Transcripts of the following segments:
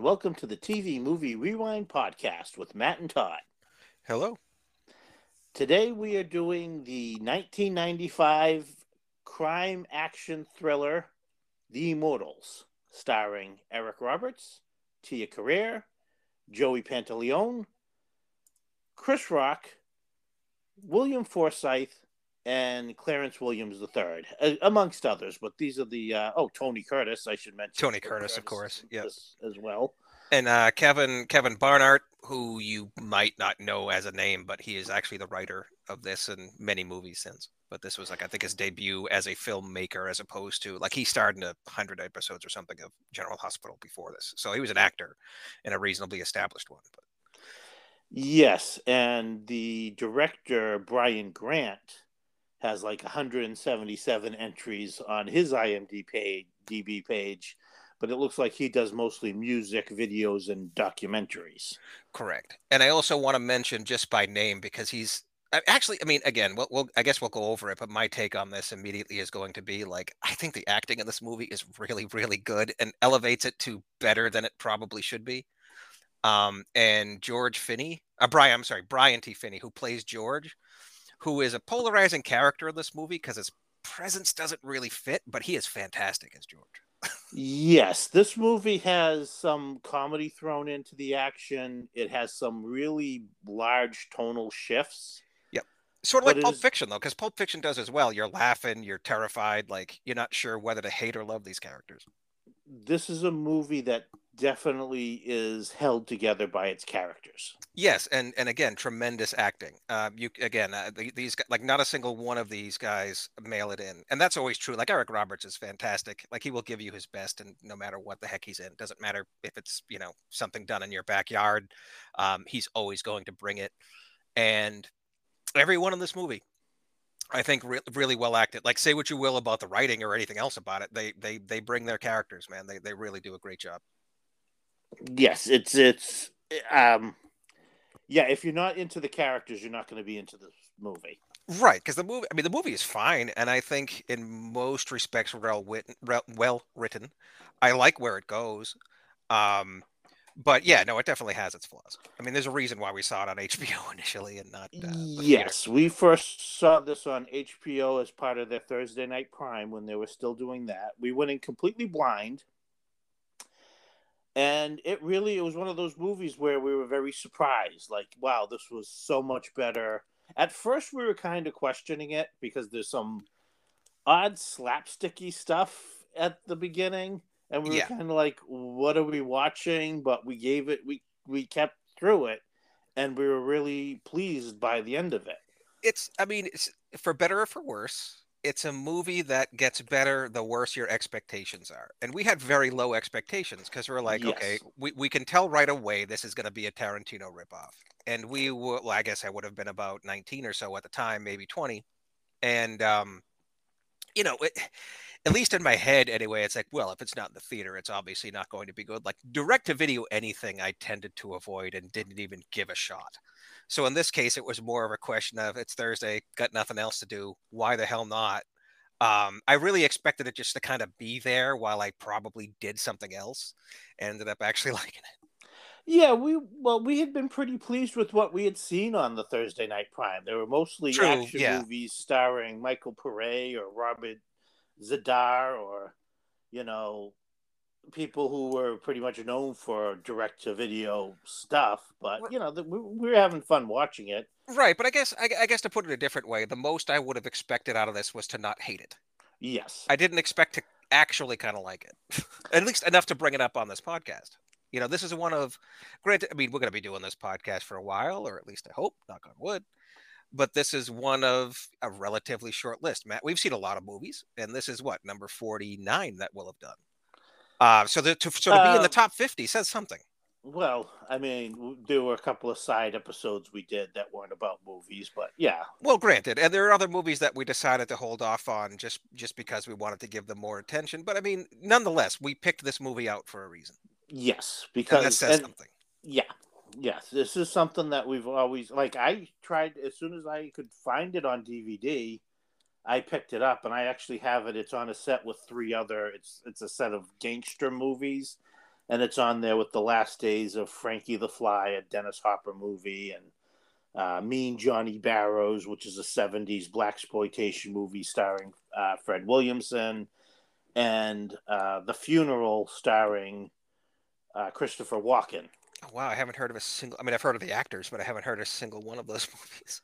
And welcome to the TV Movie Rewind podcast with Matt and Todd. Hello. Today we are doing the 1995 crime action thriller The Immortals, starring Eric Roberts, Tia Carrere, Joey Pantoliano, Chris Rock, William Forsythe, and Clarence Williams III, amongst others. But these are the uh, oh Tony Curtis, I should mention. Tony Curtis, Curtis of course, yes, as, well. And uh, Kevin Kevin Bernhardt, who you might not know as a name, but he is actually the writer of this and many movies since. But this was like I think his debut as a filmmaker, as opposed to like he starred in a hundred episodes or something of General Hospital before this. So he was an actor in a reasonably established one. But yes, and the director Brian Grant has like 177 entries on his IMDb page, DB page, but it looks like he does mostly music, videos, and documentaries. Correct. And I also want to mention just by name because he's actually, I mean, again, we'll, we'll, I guess we'll go over it, but my take on this immediately is going to be like, I think the acting in this movie is really, really good and elevates it to better than it probably should be. Um, and George Finney, uh, Brian, I'm sorry, Brian T. Finney, who plays George, who is a polarizing character in this movie because his presence doesn't really fit, but he is fantastic as George. yes, this movie has some comedy thrown into the action. It has some really large tonal shifts. Yep. Sort of like Pulp is... Fiction, though, because Pulp Fiction does as well. You're laughing, you're terrified, like you're not sure whether to hate or love these characters. This is a movie that definitely is held together by its characters. Yes, and and again, tremendous acting. Uh, you again, uh, these like not a single one of these guys mail it in, and that's always true. Like Eric Roberts is fantastic. Like he will give you his best, and no matter what the heck he's in, doesn't matter if it's you know something done in your backyard, um, he's always going to bring it. And everyone in this movie I think re- really well acted. Like say what you will about the writing or anything else about it, they they they bring their characters, man. They they really do a great job yes, it's it's um yeah, if you're not into the characters, you're not going to be into the movie. Right, because the movie, I mean, the movie is fine, and I think in most respects well written. Well written. I like where it goes, um, but yeah, no, it definitely has its flaws. I mean, there's a reason why we saw it on HBO initially and not. Uh, yes, we first saw this on HBO as part of their Thursday Night Prime when they were still doing that. We went in completely blind and it really it was one of those movies where we were very surprised like wow this was so much better. At first we were kind of questioning it because there's some odd slapsticky stuff at the beginning. And we were yeah. kind of like what are we watching? But we gave it we we kept through it and we were really pleased by the end of it. It's i mean it's for better or for worse it's a movie that gets better the worse your expectations are. And we had very low expectations because we're like, yes. okay, we, we can tell right away this is going to be a Tarantino ripoff. And we were, well, I guess I would have been about 19 or so at the time, maybe 20. And, um, you know, it, at least in my head anyway, it's like, well, if it's not in the theater, it's obviously not going to be good. Like direct to video anything I tended to avoid and didn't even give a shot. So in this case, it was more of a question of it's Thursday, got nothing else to do. Why the hell not? Um, I really expected it just to kind of be there while I probably did something else. Ended up actually liking it. Yeah, we well, we had been pretty pleased with what we had seen on the Thursday Night Prime. There were mostly True, action yeah. movies starring Michael Paré or Robert Z'Dar or you know people who were pretty much known for direct to video stuff, but you know, the, we, we, were having fun watching it. Right, but I guess I, I, guess to put it a different way, the most I would have expected out of this was to not hate it. Yes, I didn't expect to actually kind of like it, at least enough to bring it up on this podcast. You know, this is one of, granted, I mean, we're going to be doing this podcast for a while, or at least I hope, knock on wood. But this is one of a relatively short list. Matt, we've seen a lot of movies, and this is what number forty-nine that we'll have done. Uh, so the, to, so to be in the um, top 50 says something. Well, I mean, there were a couple of side episodes we did that weren't about movies, but yeah. Well, granted, and there are other movies that we decided to hold off on just just because we wanted to give them more attention. But I mean, nonetheless, we picked this movie out for a reason. Yes, because and that says and, something. Yeah, yes, this is something that we've always like. I tried as soon as I could find it on DVD. I picked it up and I actually have it. It's on a set with three other. It's it's a set of gangster movies, and it's on there with the last days of Frankie the Fly, a Dennis Hopper movie, and uh, Mean Johnny Barrows, which is a '70s black exploitation movie starring uh, Fred Williamson, and uh, The Funeral starring uh, Christopher Walken. Oh, wow, I haven't heard of a single. I mean, I've heard of the actors, but I haven't heard a single one of those movies.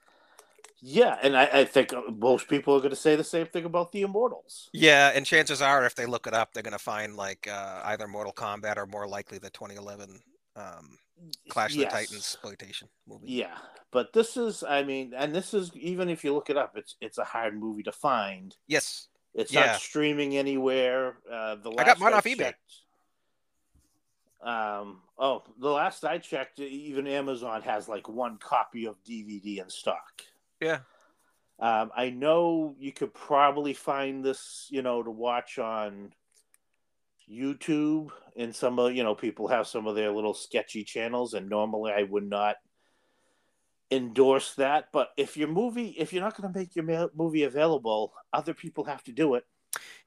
Yeah, and I, I think most people are going to say the same thing about the Immortals. Yeah, and chances are, if they look it up, they're going to find like uh, either Mortal Kombat or more likely the 2011 um, Clash yes. of the Titans exploitation movie. Yeah, but this is, I mean, and this is even if you look it up, it's it's a hard movie to find. Yes, it's yeah. not streaming anywhere. Uh, the I got mine off eBay. Um, oh, the last I checked, even Amazon has like one copy of DVD in stock. Yeah. Um, I know you could probably find this, you know, to watch on YouTube, and some of you know people have some of their little sketchy channels, and normally I would not endorse that. But if your movie, if you're not going to make your movie available, other people have to do it.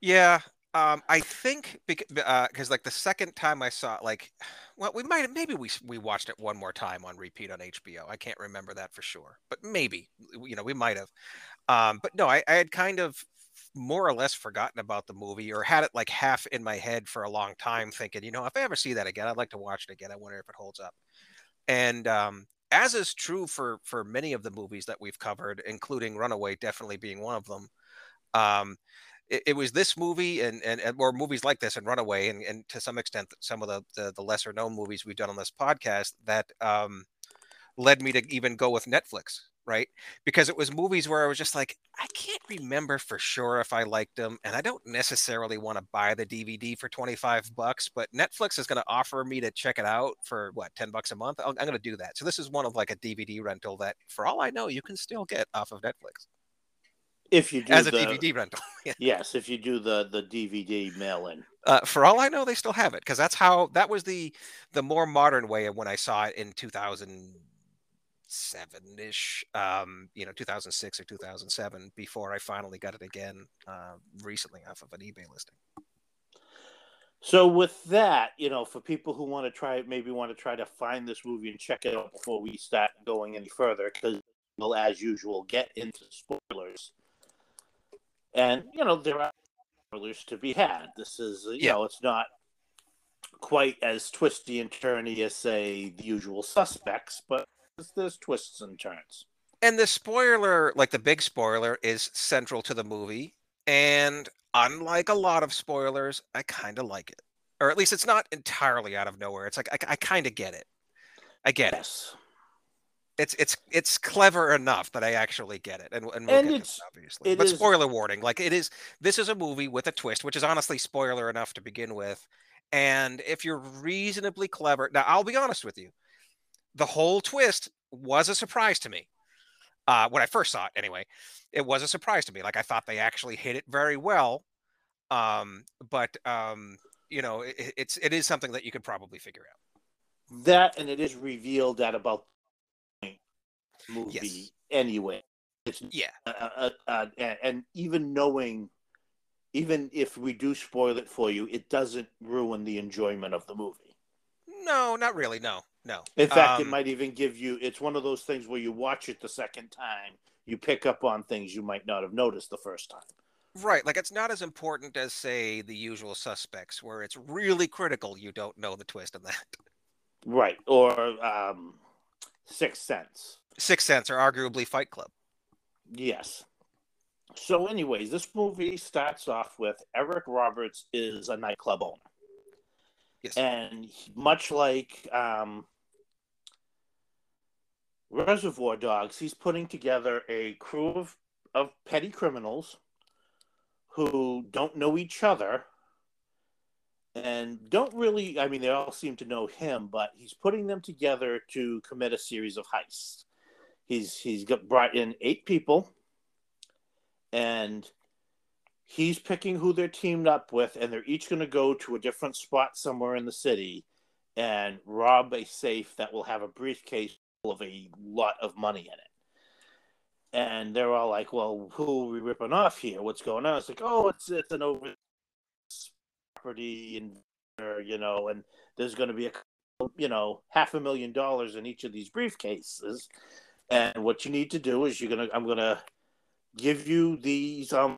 Yeah, um, I think because uh, like the second time I saw like, well, we might maybe we we watched it one more time on repeat on HBO. I can't remember that for sure, but maybe you know we might have. Um, but no, I, I had kind of more or less forgotten about the movie or had it like half in my head for a long time, thinking, you know, if I ever see that again, I'd like to watch it again. I wonder if it holds up. And um, as is true for for many of the movies that we've covered, including Runaway, definitely being one of them. Um, it, it, was this movie and, and, or movies like this and Runaway and, and to some extent some of the, the, the lesser known movies we've done on this podcast that um, led me to even go with Netflix right? Because it was movies where I was just like I can't remember for sure if I liked them and I don't necessarily want to buy the DVD for 25 bucks but Netflix is going to offer me to check it out for what 10 bucks a month? I am going to do that. So this is one of like a DVD rental that for all I know you can still get off of Netflix if you do as a the, DVD rental. yes, if you do the the DVD mail in. Uh, for all I know, they still have it because that's how that was the the more modern way of when I saw it in 2007 ish, um, you know, 2006 or 2007. Before I finally got it again uh, recently off of an eBay listing. So with that, you know, for people who want to try, maybe want to try to find this movie and check it out before we start going any further, because we'll, as usual, get into spoilers and you know there are spoilers to be had. This is you yeah. know it's not quite as twisty and turny as say the usual suspects, but there's twists and turns. And the spoiler, like the big spoiler, is central to the movie. And unlike a lot of spoilers, I kind of like it, or at least it's not entirely out of nowhere. It's like I, I kind of get it. I get yes. it it's it's it's clever enough that I actually get it, and, and we'll and it's, obviously. It but is, spoiler warning, like it is. This is a movie with a twist, which is honestly spoiler enough to begin with. And if you're reasonably clever, now I'll be honest with you, the whole twist was a surprise to me. Uh, when I first saw it, anyway, it was a surprise to me. Like I thought they actually hit it very well, um, but um, you know, it, it's it is something that you could probably figure out. That and it is revealed at about movie yes. anyway. It's, yeah, uh, uh, uh, and even knowing, even if we do spoil it for you, it doesn't ruin the enjoyment of the movie. No, not really. No, no. In fact, um, it might even give you. It's one of those things where you watch it the second time, you pick up on things you might not have noticed the first time. Right, like it's not as important as say the usual suspects, where it's really critical you don't know the twist in that. Right, or um, Sixth Sense. Sixth Sense, or arguably Fight Club. Yes. So, anyways, this movie starts off with Eric Roberts is a nightclub owner. Yes. And much like um, Reservoir Dogs, he's putting together a crew of, of petty criminals who don't know each other and don't really, I mean, they all seem to know him, but he's putting them together to commit a series of heists he's he's got brought in eight people and he's picking who they're teamed up with and they're each going to go to a different spot somewhere in the city and rob a safe that will have a briefcase full of a lot of money in it. And they're all like well who are we ripping off here? What's going on? It's like oh it's it's an over property and you know, and there's going to be a, you know, half a million dollars in each of these briefcases. And what you need to do is you're gonna, I'm gonna give you these. Um,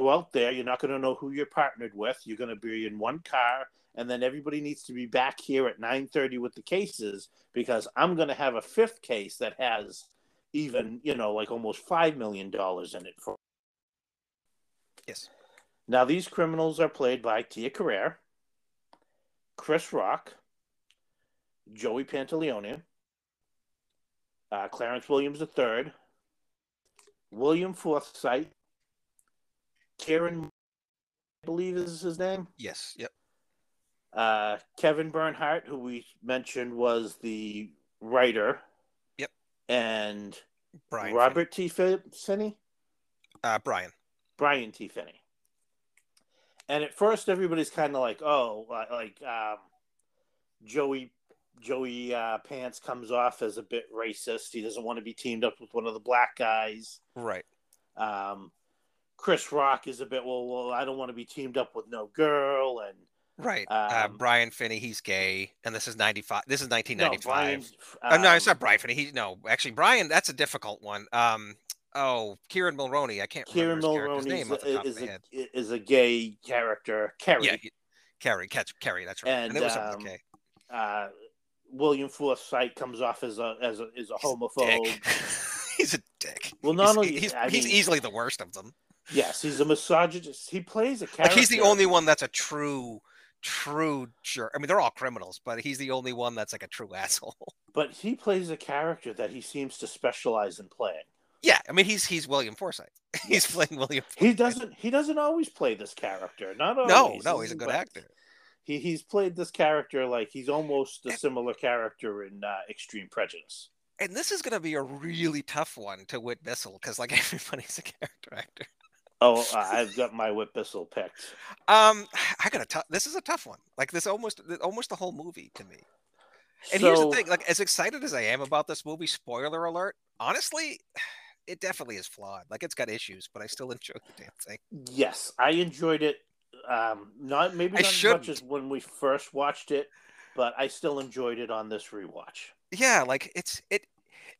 go out there. You're not going to know who you're partnered with. You're going to be in one car, and then everybody needs to be back here at 9:30 with the cases because I'm going to have a fifth case that has even, you know, like almost five million dollars in it for. Yes. Now these criminals are played by Tia Carrere, Chris Rock, Joey Pantoliano, uh, Clarence Williams III, William Forsythe, Kieran, I believe is his name. Yes. Yep. Uh, Kevin Bernhardt, who we mentioned was the writer. Yep. And Brian Robert T. Finney. Uh, Brian. Brian T. Finney. And at first, everybody's kind of like, "Oh, like um, Joey Joey uh, Pants comes off as a bit racist. He doesn't want to be teamed up with one of the black guys. Right. Um, Chris Rock is a bit well, well, I don't want to be teamed up with no girl, and right. Uh, um, uh, Brian Finney, he's gay, and this is ninety five. This is nineteen ninety five. No, um, no, it's not Brian Finney. He no, actually, Brian. That's a difficult one. Um, oh, Kieran Mulroney. I can't. Kieran Mulroney name is, is, a, is a gay character. Kerry. Yeah, Kerry. Catch Kerry. That's right. And, and it was um, okay. Uh, William Forsythe comes off as a as a is a homophobe. he's a dick. Well, not he's, only he's, I he's easily the worst of them. Yes, he's a misogynist. He plays a character. Like he's the only one that's a true, true jerk. I mean, they're all criminals, but he's the only one that's like a true asshole. But he plays a character that he seems to specialize in playing. Yeah, I mean, he's he's William Forsythe. He's playing William. Forsythe. He doesn't he doesn't always play this character. Not always. No, no, he's a good actor. He he's played this character like he's almost a similar character in uh, Extreme Prejudice. And this is going to be a really tough one to Whit Bissell because like everybody's a character actor. Oh, I've got my Whit Bissell picked. Um, I got a tough. This is a tough one. Like this, almost, almost the whole movie to me. And so, here's the thing: like, as excited as I am about this movie, spoiler alert. Honestly, it definitely is flawed. Like, it's got issues, but I still enjoy the damn thing. Yes, I enjoyed it. Um, not maybe not as much as when we first watched it, but I still enjoyed it on this rewatch. Yeah, like it's it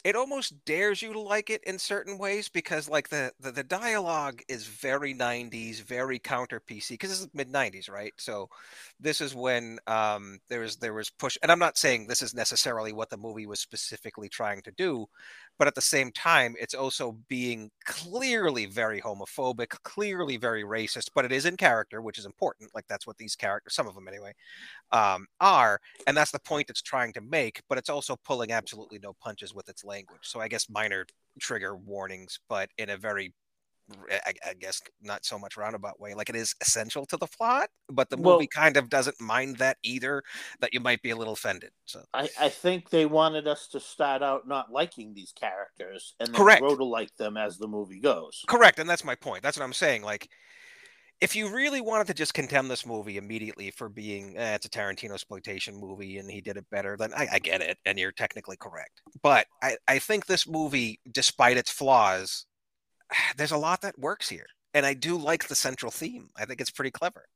it almost dares you to like it in certain ways because like the the, the dialogue is very 90s very counter pc because this is mid 90s right? So this is when um there was there was push and i'm not saying this is necessarily what the movie was specifically trying to do but at the same time it's also being clearly very homophobic clearly very racist but it is in character which is important like that's what these characters some of them anyway um, are and that's the point it's trying to make but it's also pulling absolutely no punches with its language so i guess minor trigger warnings but in a very I, I, guess not so much roundabout way. Like it is essential to the plot, but the movie well, kind of doesn't mind that either. That you might be a little offended. So I, I think they wanted us to start out not liking these characters and then Correct. grow to like them as the movie goes. Correct, and that's my point. That's what I'm saying. Like if you really wanted to just condemn this movie immediately for being eh, it's a Tarantino exploitation movie and he did it better, then I, I, get it, and you're technically correct. But I, I think this movie, despite its flaws, there's a lot that works here. And I do like the central theme. I think it's pretty clever.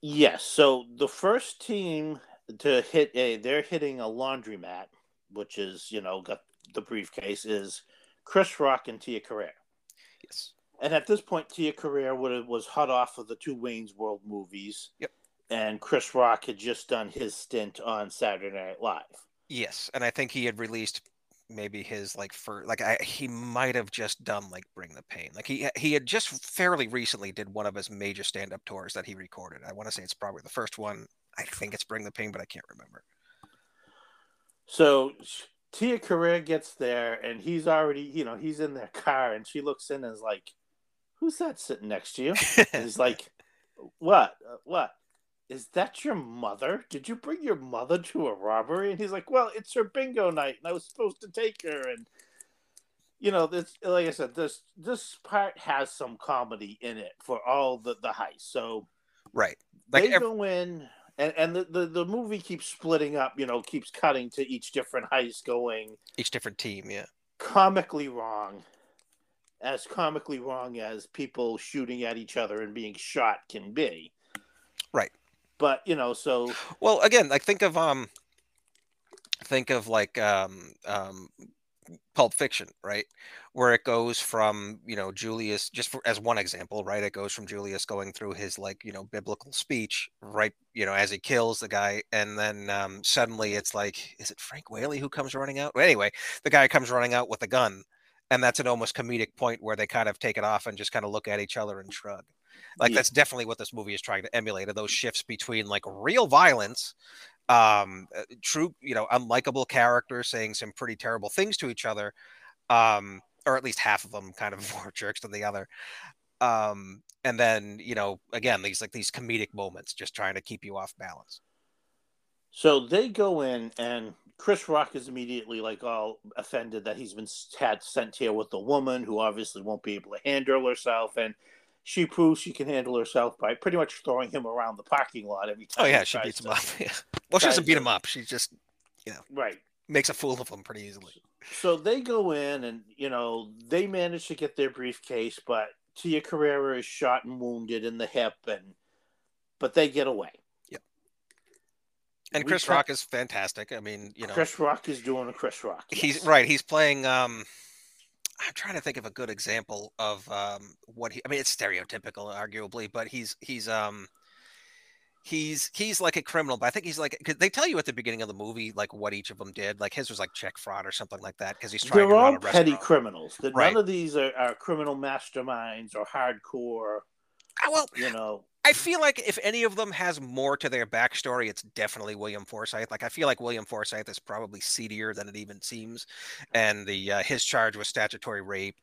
Yes. So the first team to hit a, they're hitting a laundromat, which is, you know, got the briefcase, is Chris Rock and Tia Carrere. Yes. And at this point, Tia Carrere would was hot off of the two Wayne's World movies. Yep. And Chris Rock had just done his stint on Saturday Night Live. Yes, and I think he had released maybe his like for like I, he might have just done like bring the pain like he he had just fairly recently did one of his major stand-up tours that he recorded i want to say it's probably the first one i think it's bring the pain but i can't remember so tia carrere gets there and he's already you know he's in their car and she looks in and is like who's that sitting next to you and he's like what uh, what is that your mother? Did you bring your mother to a robbery? And he's like, well, it's her bingo night, and I was supposed to take her. And you know, this, like I said, this this part has some comedy in it for all the the heist. So, right, like they every... go in, and and the, the the movie keeps splitting up. You know, keeps cutting to each different heist going, each different team. Yeah, comically wrong. As comically wrong as people shooting at each other and being shot can be Right. But you know, so well, again, like think of um, think of like um um Pulp Fiction, right? Where it goes from, you know, Julius, just for, as one example, right? It goes from Julius going through his like, you know, biblical speech, right? You know, as he kills the guy, and then um, suddenly it's like, is it Frank Whaley who comes running out? Well, anyway, the guy comes running out with a gun, and that's an almost comedic point where they kind of take it off and just kind of look at each other and shrug. Like yeah. that's definitely what this movie is trying to emulate: are those shifts between like real violence um uh, true you know unlikable characters saying some pretty terrible things to each other um or at least half of them kind of more jerks than the other um and then you know again these like these comedic moments just trying to keep you off balance so they go in and chris rock is immediately like all offended that he's been had sent here with a woman who obviously won't be able to handle herself and she proves she can handle herself by pretty much throwing him around the parking lot every oh, time. Oh yeah, she beats to, him up. Yeah. Well, she doesn't beat to, him up. She just, you know, right, makes a fool of him pretty easily. So they go in, and you know, they manage to get their briefcase, but Tia Carrere is shot and wounded in the hip, and but they get away. And we Chris Rock is fantastic. I mean, you know, Chris Rock is doing a Chris Rock. Yes. He's right. He's playing. um I'm trying to think of a good example of um, what he. I mean, it's stereotypical, arguably, but he's he's um he's he's like a criminal. But I think he's like they tell you at the beginning of the movie like what each of them did. Like his was like check fraud or something like that because he's trying. They're all petty criminals. Right. None of these are, are criminal masterminds or hardcore. Ah, well, you know, I feel like if any of them has more to their backstory, it's definitely William Forsythe. Like I feel like William Forsythe is probably seedier than it even seems, and the uh, his charge was statutory rape,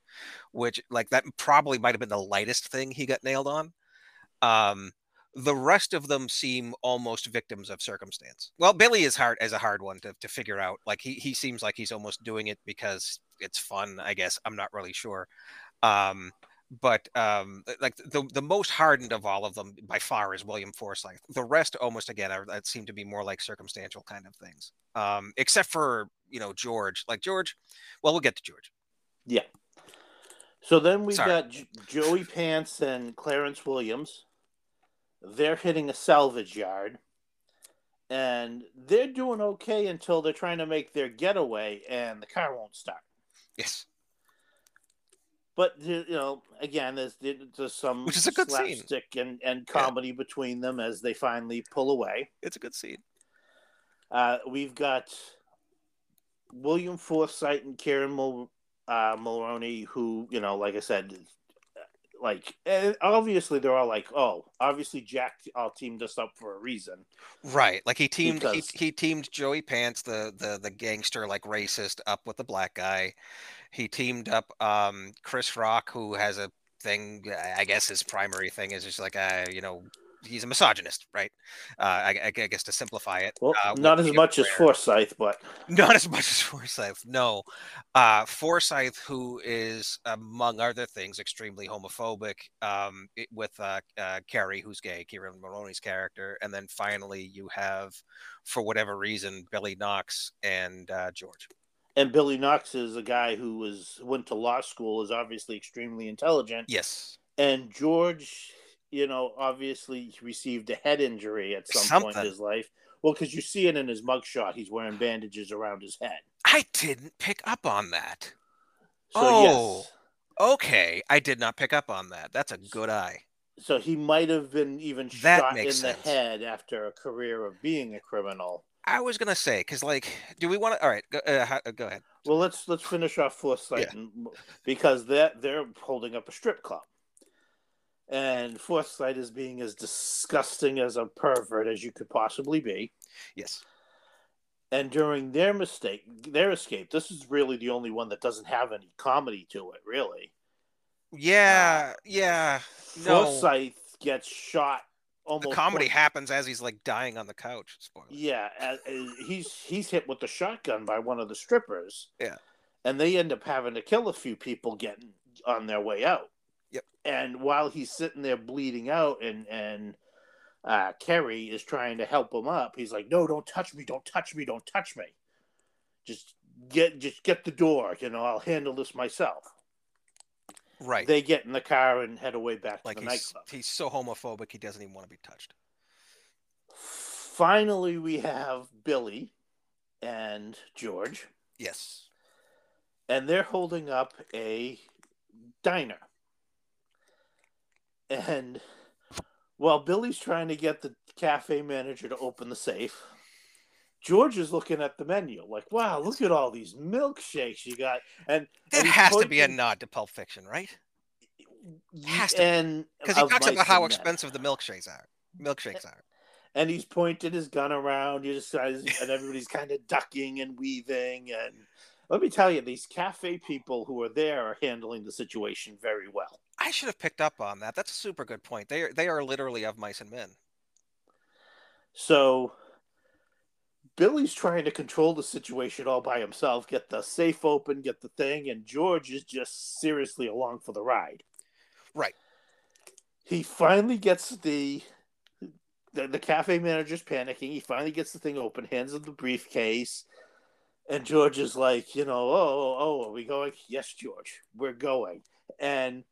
which like that probably might have been the lightest thing he got nailed on. Um, the rest of them seem almost victims of circumstance. Well, Billy is hard as a hard one to, to figure out. Like he he seems like he's almost doing it because it's fun. I guess I'm not really sure. Um, but um, like the the most hardened of all of them by far is William Forsythe. The rest, almost again, are, that seem to be more like circumstantial kind of things. Um, except for you know George, like George. Well, we'll get to George. Yeah. So then we've Sorry. got J- Joey Pants and Clarence Williams. They're hitting a salvage yard, and they're doing okay until they're trying to make their getaway, and the car won't start. Yes. But you know, again, there's, there's some which is a good slapstick scene. and, and comedy yeah. between them as they finally pull away. It's a good scene. Uh, we've got William Forsythe and Kieran Mul- uh, Mulroney, who you know, like I said, like eh, obviously they're all like, oh, obviously Jack all teamed us up for a reason, right? Like he teamed because... he, he teamed Joey Pants, the the the gangster like racist, up with the black guy. He teamed up um, Chris Rock, who has a thing. I guess his primary thing is just like a you know he's a misogynist, right? Uh, I, I, guess to simplify it. Well, uh, not as much as Forsythe, but not as much as Forsythe. No, uh, Forsythe, who is among other things extremely homophobic, um, it, with uh, uh, Kerry, who's gay, Kieran Mulroney's character, and then finally you have, for whatever reason, Billy Knox and uh, George. And Billy Knox is a guy who was went to law school, is obviously extremely intelligent. Yes. And George you know, obviously he received a head injury at some Something. point in his life. Well, because you see it in his mugshot, he's wearing bandages around his head. I didn't pick up on that. So, oh, yes. okay. I did not pick up on that. That's a good eye. So he might have been even that shot in sense. the head after a career of being a criminal. I was gonna say because, like, do we want to? All right, go, uh, go, ahead. Well, let's let's finish off Forsythe yeah. because that they're holding up a strip club and Forsythe is being as disgusting as a pervert as you could possibly be. Yes. And during their mistake, their escape, this is really the only one that doesn't have any comedy to it, really. Yeah, uh, yeah. No. Forsythe gets shot. Almost the comedy happens as he's like dying on the couch. Spoiler. Yeah, uh, he's he's hit with the shotgun by one of the strippers. Yeah, and they end up having to kill a few people getting on their way out. Yep. And while he's sitting there bleeding out, and and uh, Kerry is trying to help him up, he's like, "No, don't touch me! Don't touch me! Don't touch me! Just get just get the door. You know, I'll handle this myself." Right. They get in the car and head away back like to the he's, nightclub. He's so homophobic he doesn't even want to be touched. finally, we have Billy and George. Yes. And they're holding up a diner. And while Billy's trying to get the cafe manager to open the safe, George is looking at the menu like, wow, look at all these milkshakes you got. And that and has to be a nod to Pulp Fiction, right? has to and because he talks about how expensive the milkshakes are. Milkshakes are. And he's pointed his gun around, you just and everybody's kind of ducking and weaving. And let me tell you, these cafe people who are there are handling the situation very well. I should have picked up on that. That's a super good point. They are they are literally of mice and men. So Billy's trying to control the situation all by himself, get the safe open, get the thing, and George is just seriously along for the ride. Right. He finally gets the the, the cafe manager's panicking. He finally gets the thing open, hands him the briefcase, and George is like, you know, oh, oh, oh are we going? Yes, George, we're going. And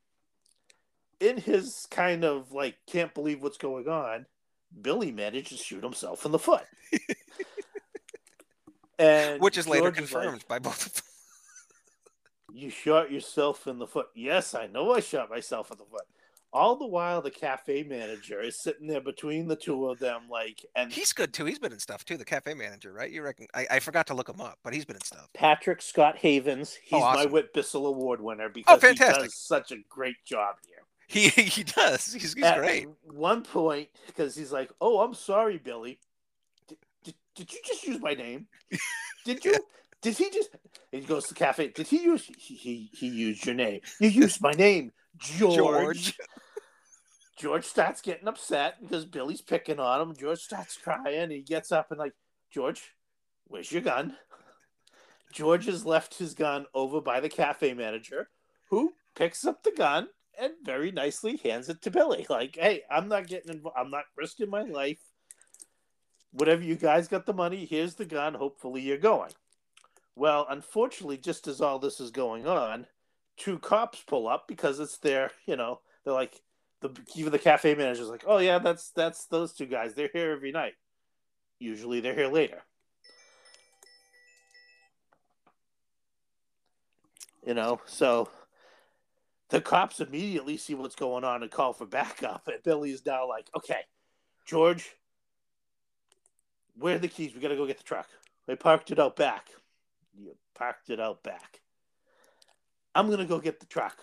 in his kind of like can't believe what's going on, Billy managed to shoot himself in the foot. and which is George later confirmed like, by both of them. You shot yourself in the foot. Yes, I know I shot myself in the foot. All the while, the cafe manager is sitting there between the two of them, like, and he's good too. He's been in stuff too. The cafe manager, right? You reckon? I, I forgot to look him up, but he's been in stuff. Patrick Scott Havens. Oh, he's oh, awesome. my Whit Bissell Award winner oh, because oh, he does such a great job here. He he does. He's, he's great. one point, because he's like, "Oh, I'm sorry, Billy. Did, did, did you just use my name? Did you? Did he just? He goes to the cafe. Did he use? He he, he used your name. You used my name, George. George. George starts getting upset because Billy's picking on him. George starts crying. He gets up and like, George, where's your gun? George has left his gun over by the cafe manager, who picks up the gun and very nicely hands it to Billy. Like, hey, I'm not getting involved. I'm not risking my life. Whatever you guys got the money, here's the gun. Hopefully, you're going. Well, unfortunately, just as all this is going on, two cops pull up because it's their, you know, they're like the even the cafe manager's like, "Oh yeah, that's that's those two guys. They're here every night. Usually they're here later." You know, so the cops immediately see what's going on and call for backup. And Billy's now like, "Okay, George, where are the keys? We got to go get the truck. They parked it out back." You parked it out back. I'm gonna go get the truck.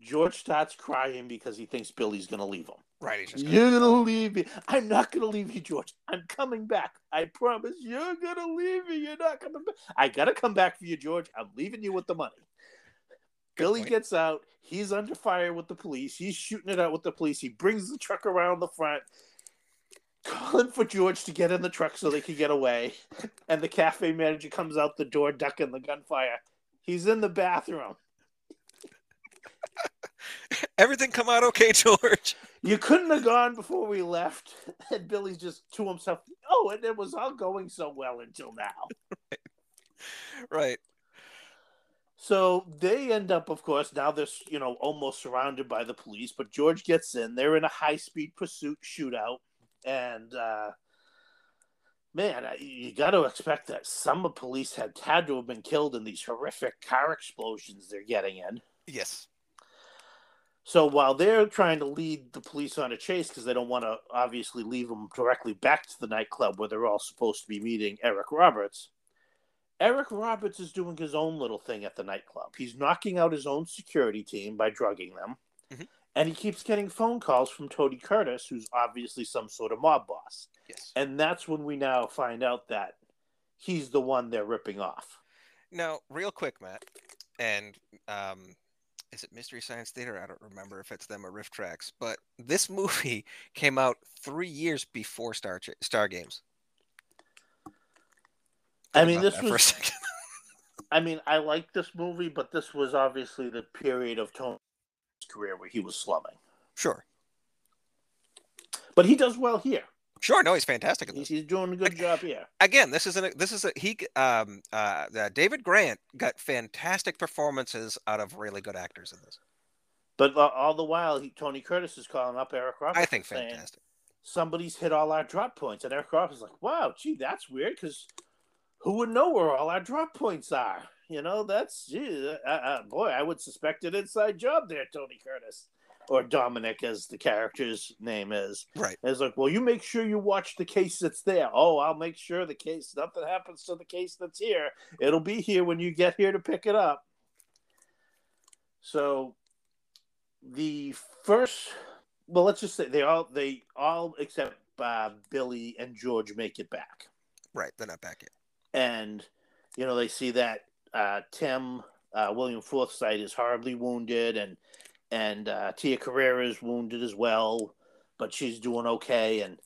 George starts crying because he thinks Billy's gonna leave him. Right. Gonna you're gonna leave me. I'm not gonna leave you, George. I'm coming back. I promise. You're gonna leave me. You're not coming back. I gotta come back for you, George. I'm leaving you with the money. Billy point. gets out. He's under fire with the police. He's shooting it out with the police. He brings the truck around the front calling for George to get in the truck so they can get away. And the cafe manager comes out the door, ducking the gunfire. He's in the bathroom. Everything come out okay, George? You couldn't have gone before we left. And Billy's just to himself, oh, and it was all going so well until now. right. So they end up, of course, now they're, you know, almost surrounded by the police, but George gets in. They're in a high speed pursuit shootout and uh, man, you got to expect that some of police had had to have been killed in these horrific car explosions they're getting in. Yes. So while they're trying to lead the police on a chase because they don't want to obviously leave them directly back to the nightclub where they're all supposed to be meeting Eric Roberts, Eric Roberts is doing his own little thing at the nightclub. He's knocking out his own security team by drugging them. Mm-hmm and he keeps getting phone calls from Tony Curtis, who's obviously some sort of mob boss. Yes. And that's when we now find out that he's the one they're ripping off. Now, real quick, Matt, and um, is it Mystery Science Theater? I don't remember if it's them or RiffTrax, but this movie came out three years before Star Star Games. I mean, this was. I mean, I like this movie, but this was obviously the period of Tony's career where he was slumming. Sure. But he does well here. Sure, no, he's fantastic. He's, he's, doing a good job here. Again, this is a this is a he um uh, uh David Grant got fantastic performances out of really good actors in this. But all the while, he, Tony Curtis is calling up Eric Roberts. I think fantastic. somebody's hit all our drop points. And Eric Roberts is like, wow, gee, that's weird because who would know where all our drop points are? You know, that's, uh, uh, boy, I would suspect an inside job there, Tony Curtis. Or Dominic, as the character's name is. Right. It's like, well, you make sure you watch the case that's there. Oh, I'll make sure the case, nothing happens to the case that's here. It'll be here when you get here to pick it up. So the first well, let's just say they all they all except uh, Billy and George make it back. Right, they're not back yet. And you know they see that uh, Tim uh, William Forsythe is horribly wounded, and and uh, Tia Carrere is wounded as well, but she's doing okay. And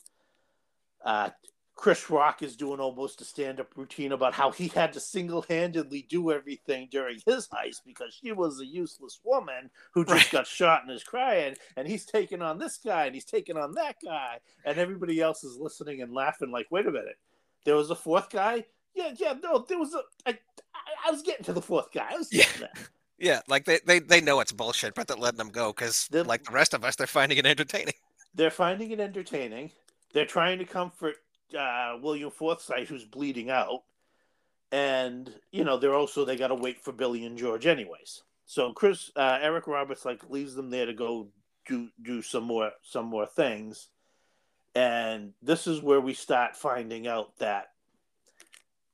uh, Chris Rock is doing almost a stand up routine about how he had to single handedly do everything during his heist because she was a useless woman who just right. got shot and is crying. And he's taking on this guy and he's taking on that guy. And everybody else is listening and laughing, like, wait a minute, there was a fourth guy? Yeah, yeah, no, there was a. I, I was getting to the fourth guy. I was yeah. Yeah, like they, they, they know it's bullshit, but they're letting them go because, like the rest of us, they're finding it entertaining. They're finding it entertaining. They're trying to comfort uh, William Forsythe who's bleeding out, and you know they're also they got to wait for Billy and George anyways. So Chris uh, Eric Roberts like leaves them there to go do do some more some more things, and this is where we start finding out that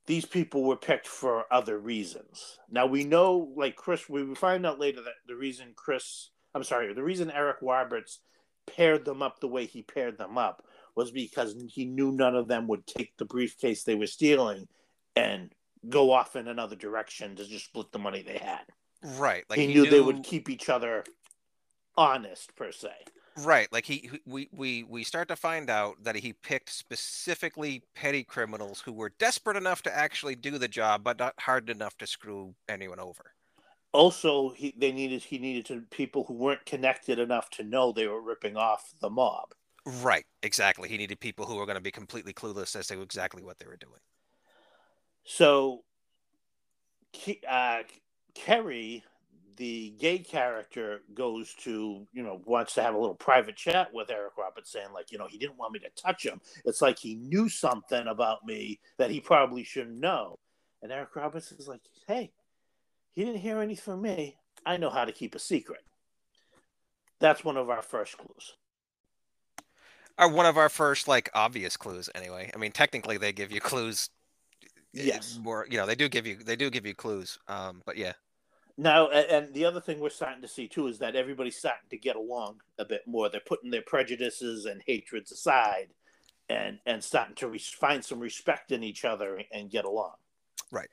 these people were picked for other reasons. Now we know, like Chris, we find out later that the reason Chris, I'm sorry, the reason Eric Roberts paired them up the way he paired them up was because he knew none of them would take the briefcase they were stealing and go off in another direction to just split the money they had. Right. Like he, he knew, knew, they would keep each other honest per se. Right. Like he we we we start to find out that he picked specifically petty criminals who were desperate enough to actually do the job but not hard enough to screw anyone over. Also, he they needed he needed to people who weren't connected enough to know they were ripping off the mob. Right, exactly. He needed people who were going to be completely clueless as to exactly what they were doing. So, uh, Kerry, the gay character, goes to, you know, wants to have a little private chat with Eric Roberts, saying, like, you know, he didn't want me to touch him. It's like he knew something about me that he probably shouldn't know. And Eric Roberts is like, hey, he didn't hear anything from me. I know how to keep a secret. That's one of our first clues are one of our first like obvious clues anyway. I mean, technically they give you clues. Eh, yes. More, you know, they do give you they do give you clues. Um, but yeah. Now, and the other thing we're starting to see too is that everybody's starting to get along a bit more. They're putting their prejudices and hatreds aside, and and starting to re- find some respect in each other and get along. Right.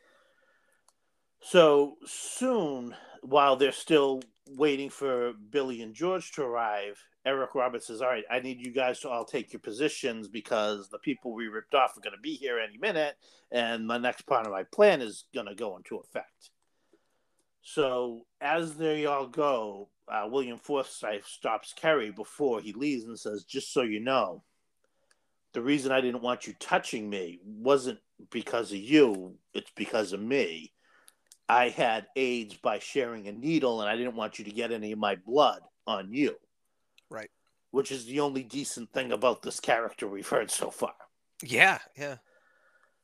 So soon, while they're still waiting for Billy and George to arrive, Eric Roberts says, All right, I need you guys to all take your positions because the people we ripped off are going to be here any minute, and the next part of my plan is going to go into effect. So as they all go, uh, William Forsythe stops Kerry before he leaves and says, Just so you know, the reason I didn't want you touching me wasn't because of you, it's because of me. I had AIDS by sharing a needle, and I didn't want you to get any of my blood on you. Right. Which is the only decent thing about this character we've heard so far. Yeah, yeah.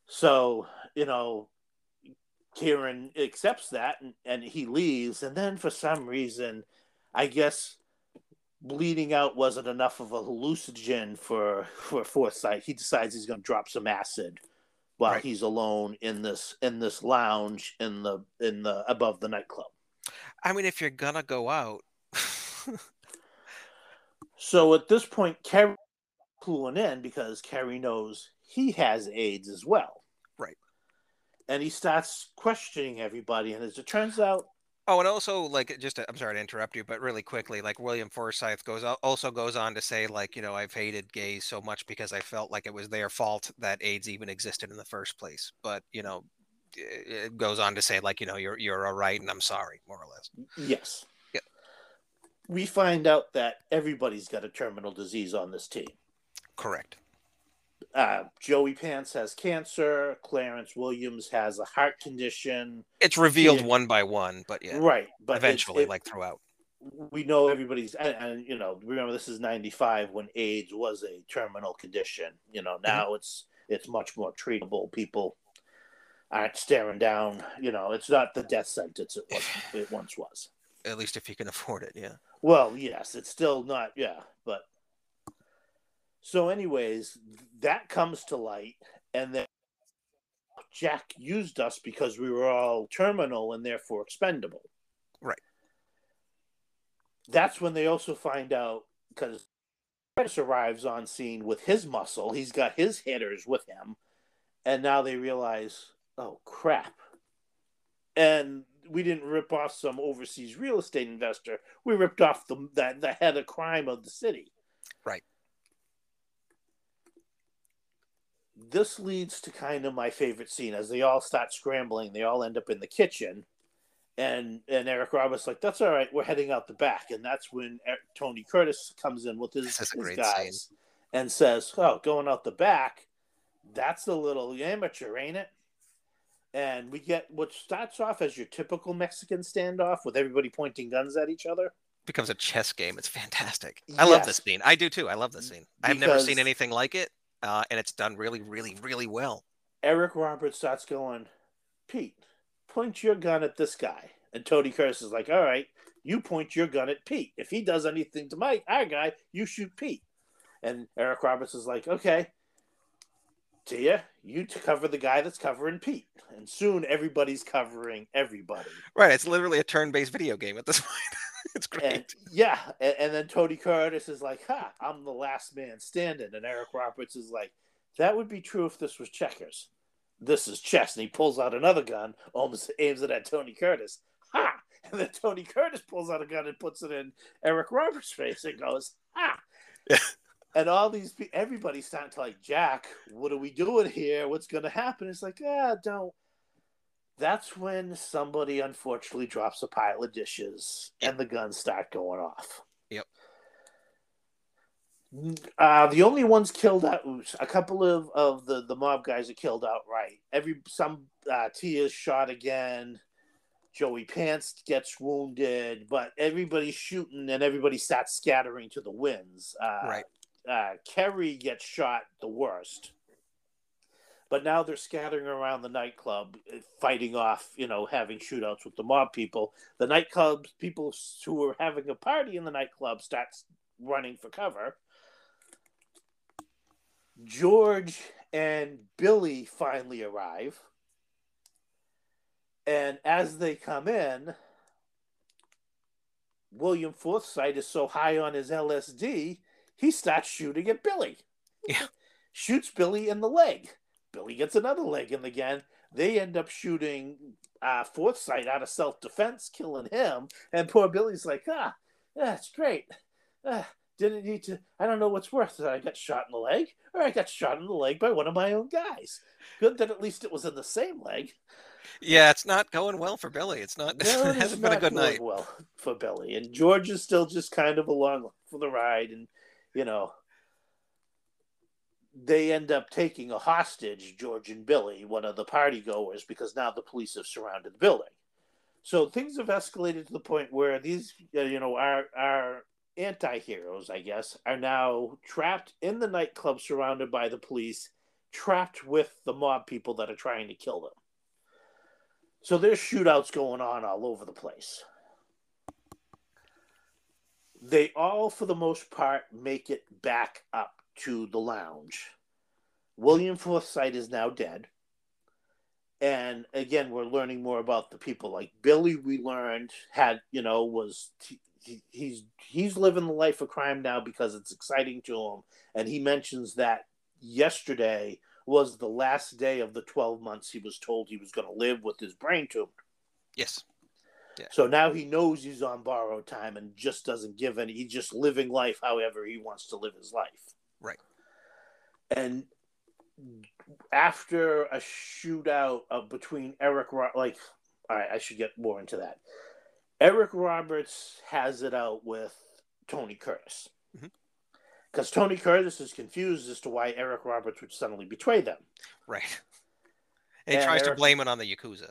So, you know, Kieran accepts that and, and he leaves. And then for some reason, I guess bleeding out wasn't enough of a hallucinogen for, for Forsythe. He decides he's going to drop some acid while right. he's alone in this in this lounge in the in the above the nightclub. I mean, if you're gonna go out, So at this point, Kerry cluing in because Kerry knows he has AIDS as well. Right. And he starts questioning everybody, and as it turns out, Oh, and also like just to, I'm sorry to interrupt you, but really quickly, like William Forsythe goes also goes on to say like you know I've hated gays so much because I felt like it was their fault that AIDS even existed in the first place. But you know, it goes on to say like you know you're you're all right and I'm sorry, more or less. Yes we find out that everybody's got a terminal disease on this team. Correct. Uh, Joey Pants has cancer. Clarence Williams has a heart condition. It's revealed one by one, but yeah, right. But eventually, it, it, like throughout. we know everybody's and, and, you know remember this is 95 when aids was a terminal condition you know mm-hmm. now mm-hmm. it's it's much more treatable people aren't staring down you know it's not the death sentence it was it once was at least if you can afford it yeah well yes it's still not yeah but so anyways that comes to light and then jack used us because we were all terminal and therefore expendable right that's when they also find out because Curtis arrives on scene with his muscle. He's got his hitters with him, and now they realize, oh crap! And we didn't rip off some overseas real estate investor. We ripped off the the, the head of crime of the city. Right. This leads to kind of my favorite scene as they all start scrambling. They all end up in the kitchen and and Eric Roberts like that's all right. We're heading out the back, and that's when Tony Curtis comes in with his, his guys scene. and says, "Oh, going out the back, that's a little amateur, ain't it?" And we get what starts off as your typical Mexican standoff with everybody pointing guns at each other. Becomes a chess game. It's fantastic. I yes. love this scene. I do too. I love this scene. I've never seen anything like it, uh, and it's done really, really, really well. Eric Roberts starts going, Pete, point your gun at this guy. And Tony Curtis is like, all right, you point your gun at Pete. If he does anything to my our guy, you shoot Pete. And Eric Roberts is like, okay, Tia, you cover the guy that's covering Pete. And soon everybody's covering everybody. Right. It's literally a turn based video game at this point. it's great. And, yeah. And, and, then Tony Curtis is like, ha, I'm the last man standing. And Eric Roberts is like, that would be true if this was checkers this is chess. And he pulls out another gun, almost aims it at Tony Curtis. Ha! And then Tony Curtis pulls out a gun and puts it in Eric Roberts' face and goes, ha! Yeah. And all these people, everybody's starting to like, Jack, what are we doing here? What's going to happen? It's like, ah, don't. That's when somebody unfortunately drops a pile of dishes and the guns start going off. Yep. Uh, the only ones killed out, a couple of, of the, the mob guys are killed outright. Every some uh, Tia's shot again. Joey Pants gets wounded, but everybody's shooting and everybody starts scattering to the winds. Uh, right. Uh, Kerry gets shot the worst, but now they're scattering around the nightclub, uh, fighting off, you know, having shootouts with the mob people. The nightclub people who are having a party in the nightclub starts running for cover George and Billy finally arrive. And as they come in, William Forsythe is so high on his LSD, he starts shooting at Billy. Yeah. Shoots Billy in the leg. Billy gets another leg in again. They end up shooting uh, Forsythe out of self defense, killing him. And poor Billy's like, ah, that's great. Ah, didn't need to. I don't know what's worse that I got shot in the leg or I got shot in the leg by one of my own guys. Good that at least it was in the same leg. Yeah, it's not going well for Billy. It's not. No, it hasn't been a good night. Well, for Billy and George is still just kind of along for the ride, and you know, they end up taking a hostage, George and Billy, one of the party goers, because now the police have surrounded the building. So things have escalated to the point where these, uh, you know, our our anti-heroes, I guess, are now trapped in the nightclub surrounded by the police, trapped with the mob people that are trying to kill them. So there's shootouts going on all over the place. They all, for the most part, make it back up to the lounge. William Forsythe is now dead. And again, we're learning more about the people. Like Billy, we learned had, you know, was he's he's living the life of crime now because it's exciting to him and he mentions that yesterday was the last day of the 12 months he was told he was going to live with his brain tumor yes yeah. so now he knows he's on borrowed time and just doesn't give any he's just living life however he wants to live his life right and after a shootout of between eric like all right i should get more into that Eric Roberts has it out with Tony Curtis. Because mm-hmm. Tony Curtis is confused as to why Eric Roberts would suddenly betray them. Right. And, he tries Eric, to blame it on the Yakuza.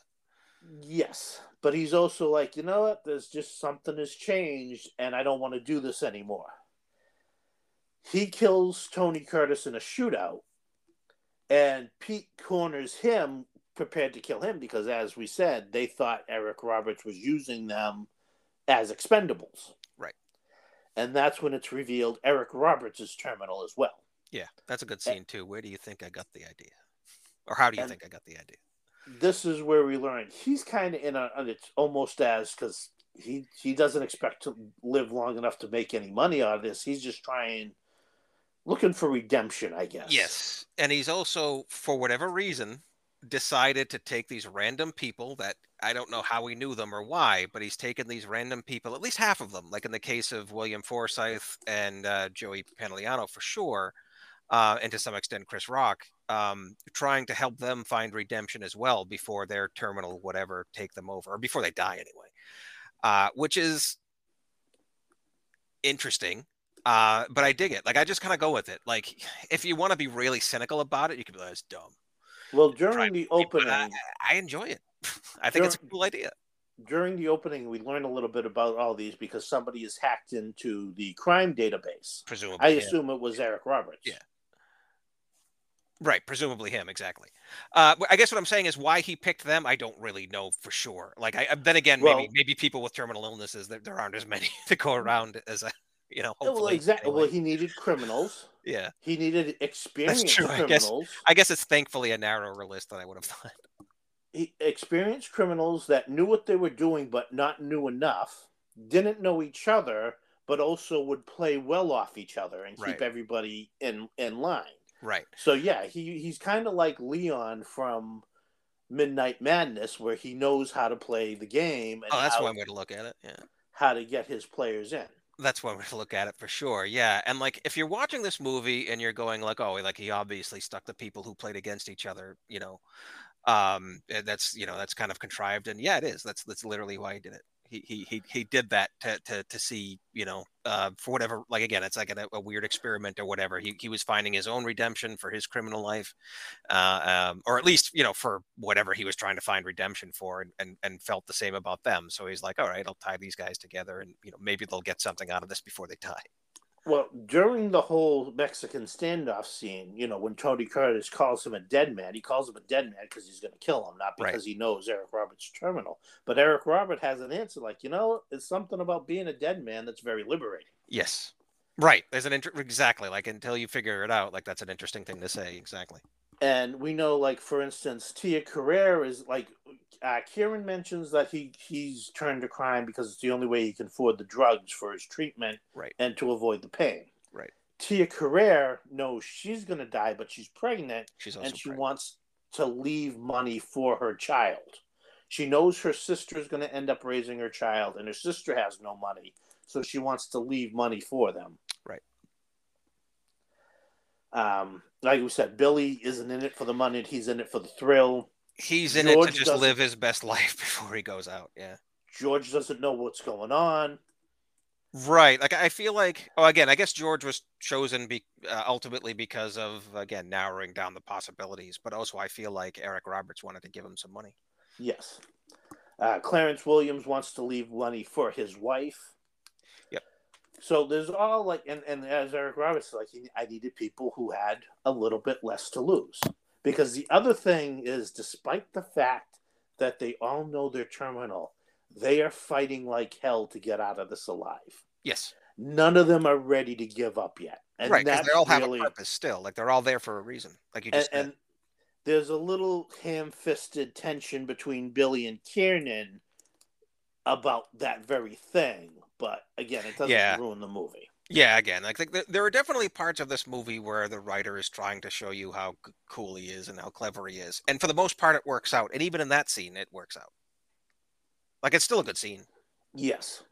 Yes, but he's also like, you know what? There's just something has changed, and I don't want to do this anymore. He kills Tony Curtis in a shootout, and Pete corners him, prepared to kill him because, as we said, they thought Eric Roberts was using them as expendables. Right. And that's when it's revealed Eric Roberts is terminal as well. Yeah, that's a good scene too. Where do you think I got the idea? Or how do you think I got the idea? This is where we learn he's kind of in a, it's almost as because he he doesn't expect to live long enough to make any money out of this. He's just trying, looking for redemption, I guess. Yes, and he's also for whatever reason decided to take these random people that I don't know how he knew them or why, but he's taken these random people, at least half of them, like in the case of William Forsythe and uh, Joey Pantoliano for sure, uh, and to some extent Chris Rock, um, trying to help them find redemption as well before their terminal whatever take them over, or before they die anyway, uh, which is interesting. Uh, but I dig it. Like I just kind of go with it. Like if you want to be really cynical about it, you could be like, "That's dumb." Well, during the opening, I, I, enjoy it. I think during, it's a cool idea. During the opening, we learn a little bit about all these because somebody is hacked into the crime database. Presumably, I assume it was Eric Roberts. Yeah. Right, presumably him, exactly. Uh, I guess what I'm saying is why he picked them. I don't really know for sure. Like, I then again, well, maybe maybe people with terminal illnesses there, there aren't as many to go around as a you know. Well, exactly. Anyway. Well, he needed criminals. Yeah. He needed experienced criminals. I guess, I guess it's thankfully a narrower list than I would have thought. He, experienced criminals that knew what they were doing, but not knew enough, didn't know each other, but also would play well off each other and keep right. everybody in in line. Right. So yeah, he he's kind of like Leon from Midnight Madness, where he knows how to play the game. oh, that's one way to look at it. Yeah. How to get his players in that's one way to look at it for sure. Yeah, and like if you're watching this movie and you're going like, oh, like he obviously stuck the people who played against each other, you know, um, eh, that's you know that's kind of contrived, and yeah, it is. That's that's literally why he did it he he he did that to to to see you know uh, for whatever like again it's like a, a, weird experiment or whatever. He he was finding his own redemption for his criminal life uh, um, or at least you know for whatever he was trying to find redemption for and, and and felt the same about them. So he's like all right I'll tie these guys together and you know maybe they'll get something out of this before they die well, during the whole Mexican standoff scene, you know, when Tony Curtis calls him a dead man, he calls him a dead man because he's going to kill him, not because right. he knows Eric Roberts' terminal. But Eric Robert has an answer like, you know, it's something about being a dead man that's very liberating. Yes. Right. There's an inter- exactly like until you figure it out, like that's an interesting thing to say. Exactly. And we know, like for instance, Tia Carrere is like uh, Kieran mentions that he he's turned to crime because it's the only way he can afford the drugs for his treatment, right, and to avoid the pain. Right. Tia Carrere knows she's going to die, but she's pregnant, she's and she pregnant. wants to leave money for her child. She knows her sister is going to end up raising her child, and her sister has no money, so she wants to leave money for them. Right. Um, like we said, Billy isn't in it for the money; he's in it for the thrill. He's in George it to just live his best life before he goes out. Yeah. George doesn't know what's going on. Right. Like I feel like oh again, I guess George was chosen be, uh, ultimately because of again narrowing down the possibilities, but also I feel like Eric Roberts wanted to give him some money. Yes. Uh, Clarence Williams wants to leave money for his wife. Yep. So there's all like, and, and as Eric Roberts like, I needed people who had a little bit less to lose. Because the other thing is, despite the fact that they all know they're terminal, they are fighting like hell to get out of this alive. Yes. None of them are ready to give up yet. And right, because they all really, have a purpose still. Like they're all there for a reason. Like you just and, and there's a little ham-fisted tension between Billy and Kieran about that very thing. But again, it doesn't yeah. ruin the movie. Yeah, again, like, like there are definitely parts of this movie where the writer is trying to show you how cool he is and how clever he is, and for the most part, it works out. And even in that scene, it works out. Like it's still a good scene. Yes.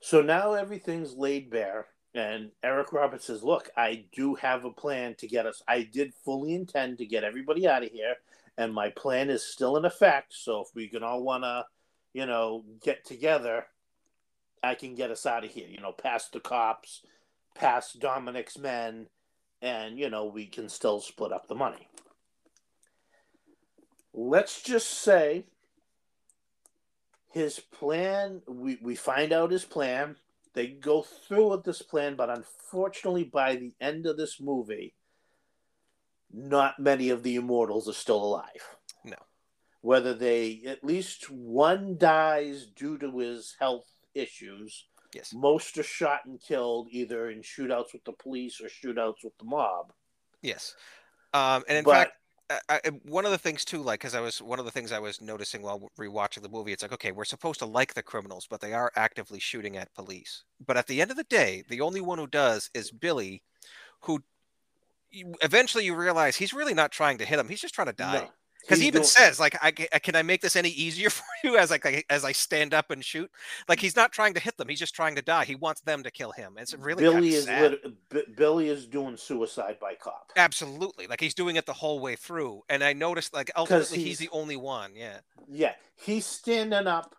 So now everything's laid bare, and Eric Roberts says, "Look, I do have a plan to get us. I did fully intend to get everybody out of here, and my plan is still in effect. So if we can all want to, you know, get together." I can get us out of here, you know, past the cops, past Dominic's men, and, you know, we can still split up the money. Let's just say his plan, we, we find out his plan. They go through with this plan, but unfortunately, by the end of this movie, not many of the immortals are still alive. No. Whether they, at least one dies due to his health issues. Yes. Most are shot and killed either in shootouts with the police or shootouts with the mob. Yes. Um, and in but, fact, I, one of the things too, like, because I was one of the things I was noticing while rewatching the movie, it's like, okay, we're supposed to like the criminals, but they are actively shooting at police. But at the end of the day, the only one who does is Billy, who eventually you realize he's really not trying to hit him; he's just trying to die. No because he even doing... says like I, can i make this any easier for you as like as i stand up and shoot? Like he's not trying to hit them he's just trying to die he wants them to kill him it's really billy is lit- billy is doing suicide by cop. Absolutely like he's doing it the whole way through and i noticed like ultimately he's, he's the only one yeah. Yeah he's standing up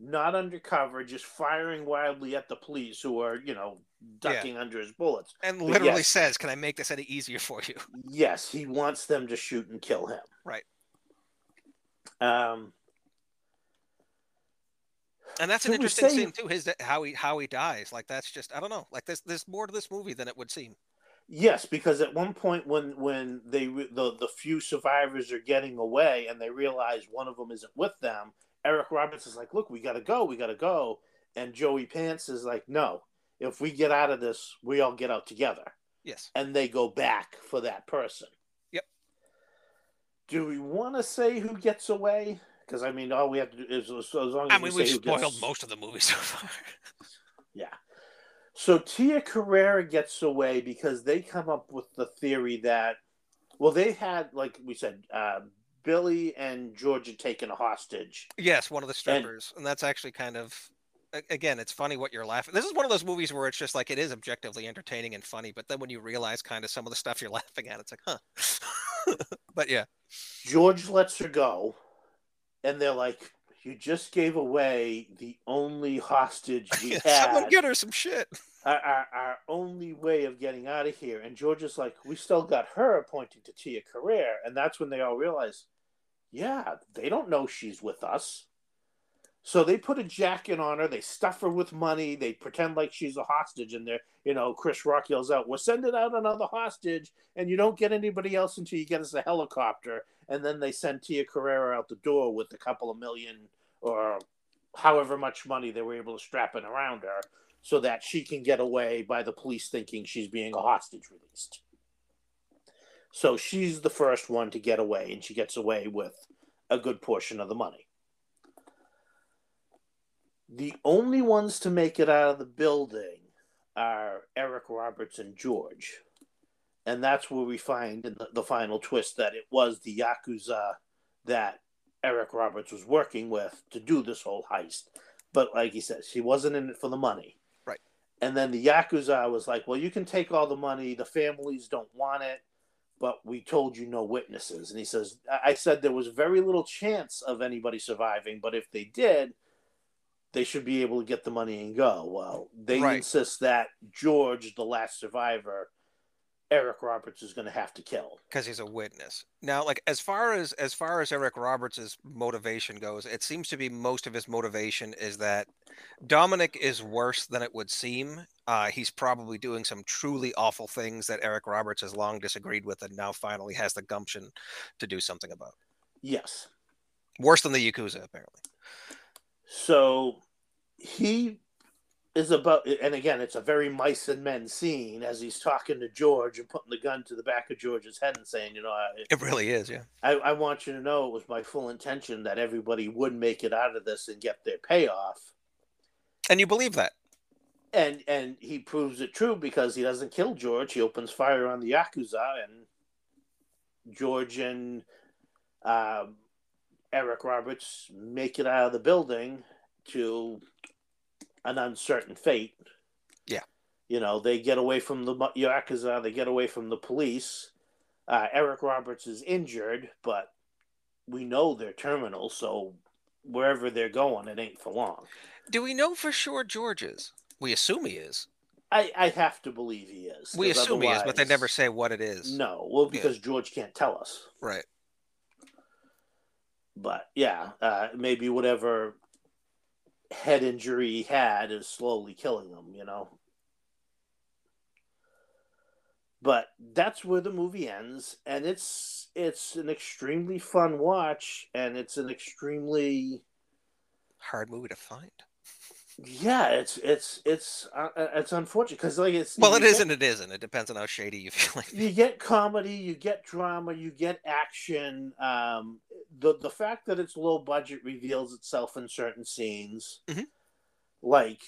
not undercover just firing wildly at the police who are you know ducking yeah. under his bullets and literally yes, says can i make this any easier for you? Yes he wants them to shoot and kill him. Right um, and that's an interesting scene too. His how he how he dies. Like that's just I don't know. Like there's there's more to this movie than it would seem. Yes, because at one point when when they the the few survivors are getting away and they realize one of them isn't with them, Eric Roberts is like, "Look, we got to go, we got to go," and Joey Pants is like, "No, if we get out of this, we all get out together." Yes, and they go back for that person do we want to say who gets away? Because I mean, all we have to do is as long as I mean, we have spoiled gets... most of the movie so far. yeah. So Tia Carrere gets away because they come up with the theory that, well, they had like we said, uh, Billy and George had taken a hostage. Yes, one of the strippers, and, and that's actually kind of again, it's funny what you're laughing. This is one of those movies where it's just like it is objectively entertaining and funny, but then when you realize kind of some of the stuff you're laughing at, it's like, huh. but yeah. George lets her go, and they're like, "You just gave away the only hostage we had. Someone get her some shit." Our, our, our, only way of getting out of here. And George is like, "We still got her," pointing to Tia Carrere, and that's when they all realize, "Yeah, they don't know she's with us." So they put a jacket on her, they stuff her with money, they pretend like she's a hostage, and they're, you know, Chris Rock yells out, We're sending out another hostage, and you don't get anybody else until you get us a helicopter. And then they send Tia Carrere out the door with a couple of million or however much money they were able to strap in around her so that she can get away by the police thinking she's being a hostage released. So she's the first one to get away, and she gets away with a good portion of the money. The only ones to make it out of the building are Eric Roberts and George. And that's where we find in the, the final twist that it was the Yakuza that Eric Roberts was working with to do this whole heist. But like he says, he wasn't in it for the money. Right. And then the Yakuza was like, well, you can take all the money. The families don't want it, but we told you no witnesses. And he says, I said there was very little chance of anybody surviving, but if they did, they should be able to get the money and go. Well, they right. insist that George, the last survivor, Eric Roberts is going to have to kill because he's a witness. Now, like as far as as far as Eric Roberts's motivation goes, it seems to be most of his motivation is that Dominic is worse than it would seem. Uh, he's probably doing some truly awful things that Eric Roberts has long disagreed with, and now finally has the gumption to do something about. Yes, worse than the Yakuza, apparently. So he is about, and again, it's a very mice and men scene as he's talking to George and putting the gun to the back of George's head and saying, you know, it, it really is, yeah. I, I want you to know it was my full intention that everybody would make it out of this and get their payoff. And you believe that? And and he proves it true because he doesn't kill George. He opens fire on the yakuza, and George and um, Eric Roberts make it out of the building to an uncertain fate. Yeah. You know, they get away from the Yakuza, they get away from the police. Uh, Eric Roberts is injured, but we know they're terminal, so wherever they're going, it ain't for long. Do we know for sure George is? We assume he is. I, I have to believe he is. We assume he is, but they never say what it is. No, well, because yeah. George can't tell us. Right but yeah, uh, maybe whatever head injury he had is slowly killing him, you know. But that's where the movie ends, and it's it's an extremely fun watch, and it's an extremely hard movie to find. Yeah, it's it's it's uh, uh it's unfortunate because like it's well, it is and it isn't. It depends on how shady you feel. Like you get comedy, you get drama, you get action. Um, the the fact that it's low budget reveals itself in certain scenes, mm-hmm. like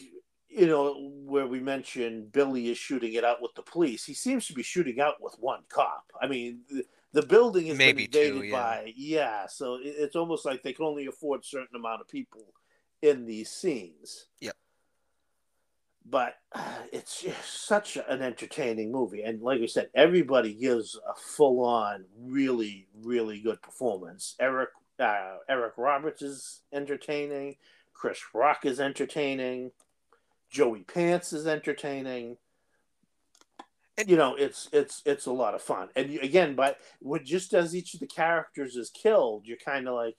you know where we mentioned Billy is shooting it out with the police. He seems to be shooting out with one cop. I mean. The, the building is maybe two, yeah. by yeah, so it's almost like they can only afford a certain amount of people in these scenes. Yep. But uh, it's such an entertaining movie, and like I said, everybody gives a full-on, really, really good performance. Eric uh, Eric Roberts is entertaining. Chris Rock is entertaining. Joey Pants is entertaining. And you know, it's it's it's a lot of fun. And again, but when just as each of the characters is killed, you're kind of like,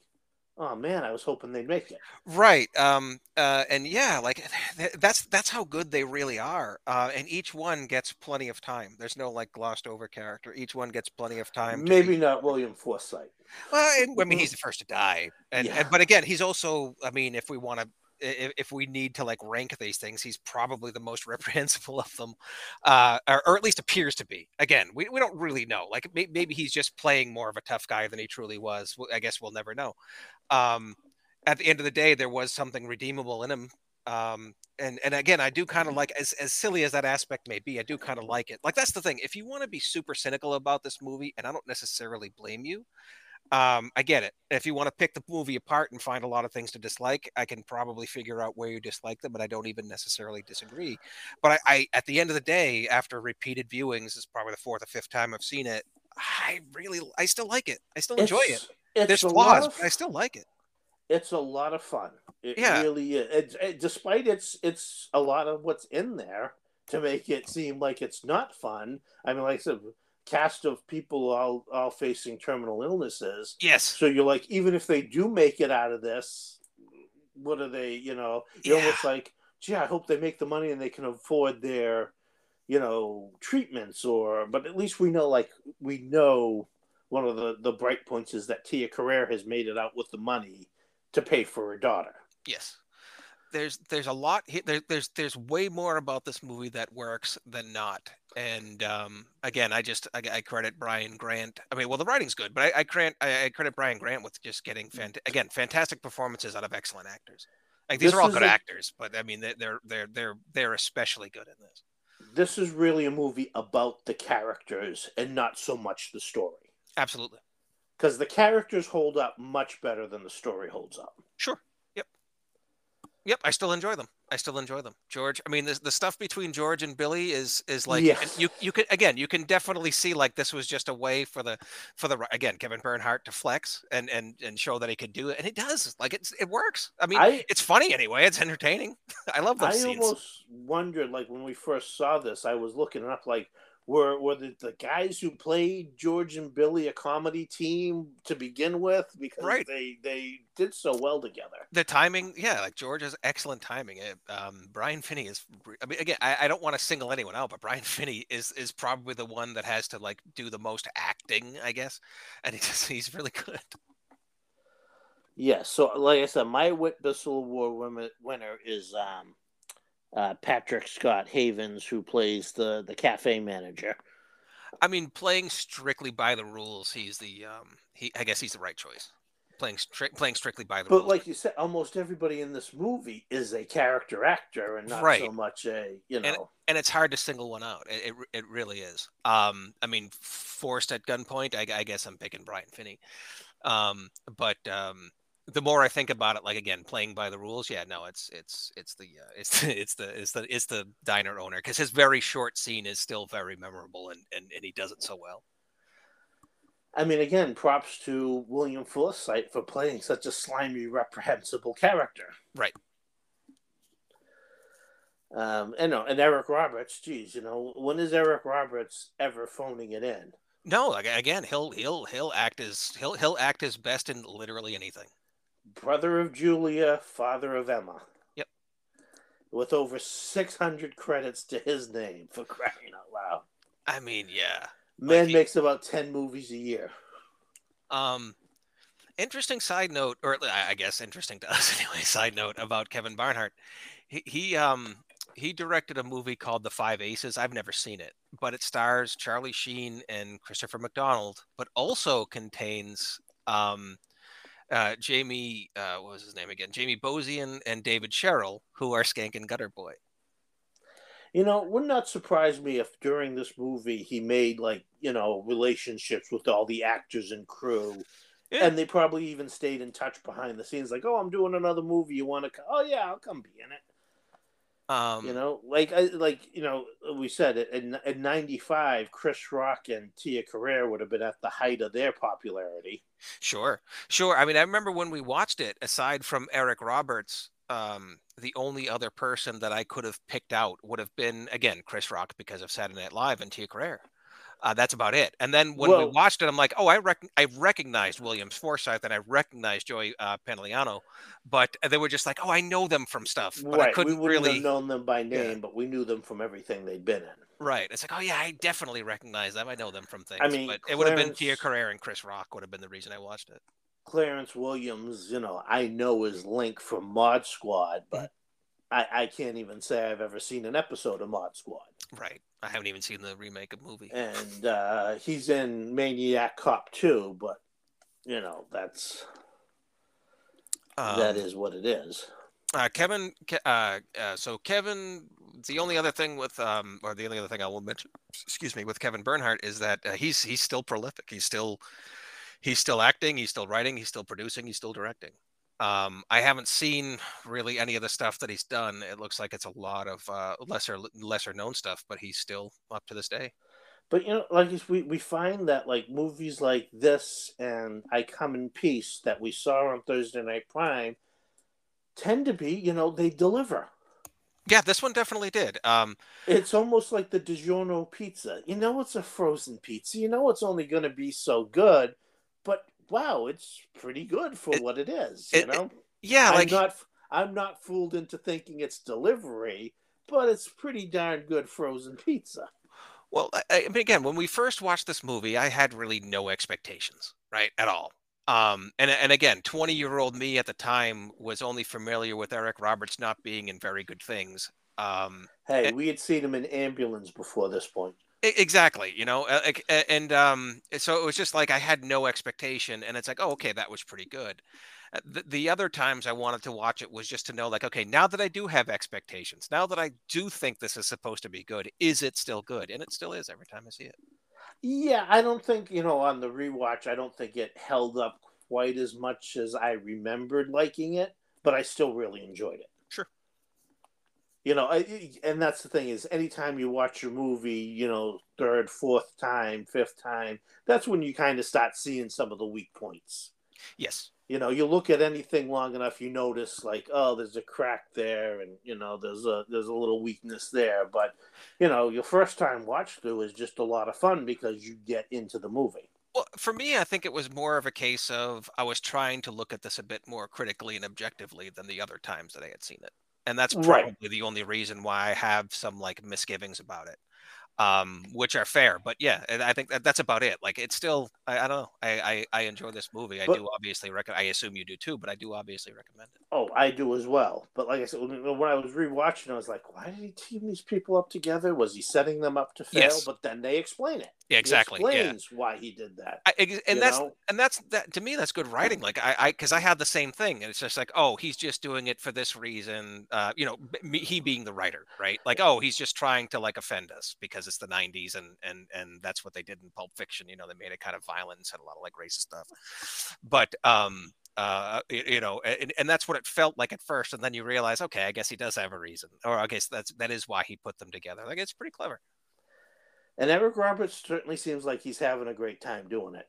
oh man, I was hoping they'd make it. Right. Um. Uh. And yeah, like that's that's how good they really are. Uh. And each one gets plenty of time. There's no like glossed over character. Each one gets plenty of time. Maybe be... not William Forsythe. Well, and, I mean, he's the first to die, and, yeah. and but again, he's also. I mean, if we want to if, if, we need to like rank these things, he's probably the most reprehensible of them, uh, or, or, at least appears to be. Again, we, we don't really know. Like may, maybe he's just playing more of a tough guy than he truly was. I guess we'll never know. Um, at the end of the day, there was something redeemable in him. Um, and and again, I do kind of like as as silly as that aspect may be, I do kind of like it. Like that's the thing. If you want to be super cynical about this movie, and I don't necessarily blame you, um, I get it. If you want to pick the movie apart and find a lot of things to dislike, I can probably figure out where you dislike them, but I don't even necessarily disagree. But I, I at the end of the day, after repeated viewings, is probably the fourth or fifth time I've seen it. I really, I still like it. I still enjoy it's, it. There's flaws, of, but I still like it. It's a lot of fun. It yeah. really is. It, it, despite it's, it's a lot of what's in there to make it seem like it's not fun. I mean, like I said, cast of people all all facing terminal illnesses. Yes. So you're like, even if they do make it out of this, what are they? You know, you're yeah. almost like, gee, I hope they make the money and they can afford their, you know, treatments or. But at least we know, like, we know one of the the bright points is that Tia Carrere has made it out with the money to pay for her daughter. Yes. There's there's a lot there, there's there's way more about this movie that works than not. And um, again i just I, I, credit brian grant. I mean well the writing's good but i, I credit I, I, credit brian grant with just getting fant- again fantastic performances out of excellent actors. Like these this are all good a, actors but i mean they're they're they're they're especially good in this. This is really a movie about the characters and not so much the story absolutely because the characters hold up much better than the story holds up sure Yep, Yep. I still enjoy them. I still enjoy them. George, I mean, the, the stuff between George and Billy is is like yes. you you can again you can definitely see like this was just a way for the for the again Kevin Bernhardt to flex and and and show that he could do it, and it does. Like it's it works. I mean, I, it's funny anyway. It's entertaining. I love those I scenes. almost wondered like when we first saw this, I was looking up like were were the, the guys who played George and Billy a comedy team to begin with because right. they they did so well together. The timing, yeah, like George has excellent timing. Um, Brian Finney is. I mean, again, I, I don't want to single anyone out, but Brian Finney is is probably the one that has to like do the most acting, I guess, and he's he's really good. Yes, yeah, so like I said, my Whit Bissell Award winner is um, uh, Patrick Scott Havens, who plays the the cafe manager. I mean, playing strictly by the rules, he's the um, he. I guess he's the right choice. Playing stri- playing strictly by the but rules. But like you said, almost everybody in this movie is a character actor and not right. so much a you know. And, and, it's hard to single one out. It, it, it really is. Um, I mean, forced at gunpoint. I, I guess I'm picking Brian Finney. Um, but um, the more I think about it, like again, playing by the rules, yeah, no, it's it's it's the uh, it's the, it's the it's the it's the diner owner because his very short scene is still very memorable and, and and he does it so well. I mean, again, props to William Forsythe for playing such a slimy, reprehensible character. Right. Um, and no, and Eric Roberts, geez, you know, when is Eric Roberts ever phoning it in? No, again, he'll he'll he'll act as he'll he'll act his best in literally anything brother of Julia, father of Emma. Yep. with over 600 credits to his name for crying out loud. I mean, yeah. Man like he, makes about 10 movies a year. Um, interesting side note, or I guess interesting to us anyway. Side note about Kevin Bernhardt. He, he um he directed a movie called The Five Aces. I've never seen it, but it stars Charlie Sheen and Christopher McDonald, but also contains um uh, Jamie, uh, what was his name again? Jamie Bosian and David Sherrill, who are Skank and Gutter Boy. You know, would not surprise me if during this movie he made like you know relationships with all the actors and crew, yeah. and they probably even stayed in touch behind the scenes. Like, oh, I'm doing another movie. You want to? Oh yeah, I'll come be in it. Um, you know, like I like you know we said in in '95, Chris Rock and Tia Carrere would have been at the height of their popularity. Sure, sure. I mean, I remember when we watched it. Aside from Eric Roberts, um, the only other person that I could have picked out would have been again Chris Rock because of Saturday Night Live and Tia Carrere. Uh, that's about it. And then when well, we watched it, I'm like, oh, I rec- I recognized Williams Forsythe and I recognized Joey uh, Pantoliano, but they were just like, oh, I know them from stuff, but right. I couldn't we really have known them by name, yeah. but we knew them from everything they'd been in. Right. It's like, oh yeah, I definitely recognize them. I know them from things. I mean, but Clarence, it would have been Tia Carrere and Chris Rock would have been the reason I watched it. Clarence Williams, you know, I know his link from Mod Squad, but I, I can't even say I've ever seen an episode of Mod Squad. Right. I haven't even seen the remake of movie. And uh, he's in Maniac Cop 2, but you know, that's um, that is what it is. Uh, Kevin, uh, uh, so Kevin, the only other thing with, um, or the only other thing I will mention, excuse me, with Kevin Bernhardt is that uh, he's he's still prolific. He's still he's still acting. He's still writing. He's still producing. He's still directing. Um, I haven't seen really any of the stuff that he's done. It looks like it's a lot of uh, lesser lesser known stuff, but he's still up to this day. But you know, like we we find that like movies like this and I Come in Peace that we saw on Thursday Night Prime tend to be, you know, they deliver. Yeah, this one definitely did. Um, it's almost like the DiGiorno pizza. You know, it's a frozen pizza. You know, it's only going to be so good, wow, it's pretty good for it, what it is. You it, know, yeah, I'm like not I'm not fooled into thinking it's delivery, but it's pretty darn good frozen pizza. Well, I, I mean, again, when we first watched this movie, I had really no expectations, right, at all. Um, and and again, twenty year old me at the time was only familiar with Eric Roberts not being in very good things. Um, hey, and, we had seen him in ambulance before this point. Exactly, you know, and um, so it was just like I had no expectation, and it's like, oh, okay, that was pretty good. Uh, the, the other times I wanted to watch it was just to know, like, okay, now that I do have expectations, now that I do think this is supposed to be good, is it still good? And it still is every time I see it. Yeah, I don't think you know on the rewatch, I don't think it held up quite as much as I remembered liking it, but I still really enjoyed it you know and that's the thing is anytime you watch your movie you know third fourth time fifth time that's when you kind of start seeing some of the weak points. Yes. You know you look at anything long enough you notice like oh there's a crack there and you know there's a there's a little weakness there. But you know your first time watch through is just a lot of fun because you get into the movie. Well, for me, I think it was more of a case of I was trying to look at this a bit more critically and objectively than the other times that I had seen it and that's probably right. the only reason why I have some like misgivings about it um, which are fair. But yeah, I think that, that's about it. Like it's still, I, I don't know. I, I, I, enjoy this movie. I but, do obviously recommend. I assume you do too, but I do obviously recommend it. Oh, I do as well. But like I said, when, I was rewatching, I was like, why did he team these people up together? Was he setting them up to fail? Yes. But then they explain it. Yeah, exactly. He explains yeah. why he did that. I, and that's know? and that's that to me. That's good writing. Like I, I, because I had the same thing, and it's just like, oh, he's just doing it for this reason. Uh, you know, me, he being the writer, right? Like, oh, he's just trying to like offend us because it's the '90s and and and that's what they did in Pulp Fiction. You know, they made it kind of violent and said a lot of like racist stuff. But um, uh, you know, and, and that's what it felt like at first, and then you realize, okay, I guess he does have a reason, or I guess that's that is why he put them together. Like it's pretty clever. And Eric Roberts certainly seems like he's having a great time doing it.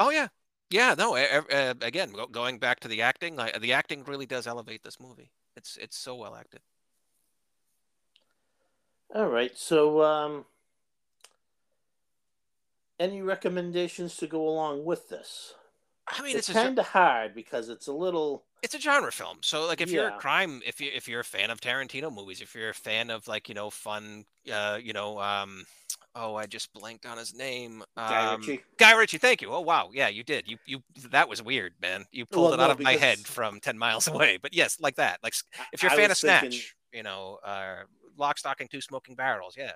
Oh yeah, yeah. No, uh, again, going back to the acting, like, the acting really does elevate this movie. It's it's so well acted. All right, so um, any recommendations to go along with this? I mean, it's, it's kind of hard because it's a little. It's a genre film, so like if Yeah. you're a crime, if you if you're a fan of Tarantino movies, if you're a fan of like you know fun, uh, you know, um, oh, I just blanked on his name. Guy Um, Ritchie. Guy Ritchie, thank you. Oh wow, yeah, you did. You you that was weird, man. You pulled Well, it out no, of my head from ten miles away. But yes, like that. Like if you're a fan of was Snatch, thinking- you know, uh, Lock, Stock, and Two Smoking Barrels. Yeah,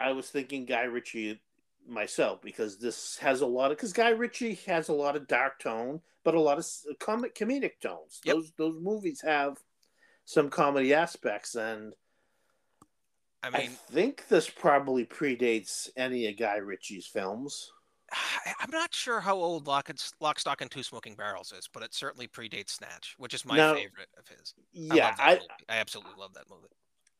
I was thinking Guy Ritchie myself because this has a lot of because Guy Ritchie has a lot of dark tone, but a lot of comic comedic tones. Yep. Those those movies have some comedy aspects, and I I, think this probably predates any of Guy Ritchie's films. I, I'm not sure how old Lock, and, Lock, Stock, and Two Smoking Barrels is, but it certainly predates Snatch, which is my Now- favorite of his. Yeah, that I. I absolutely love that movie.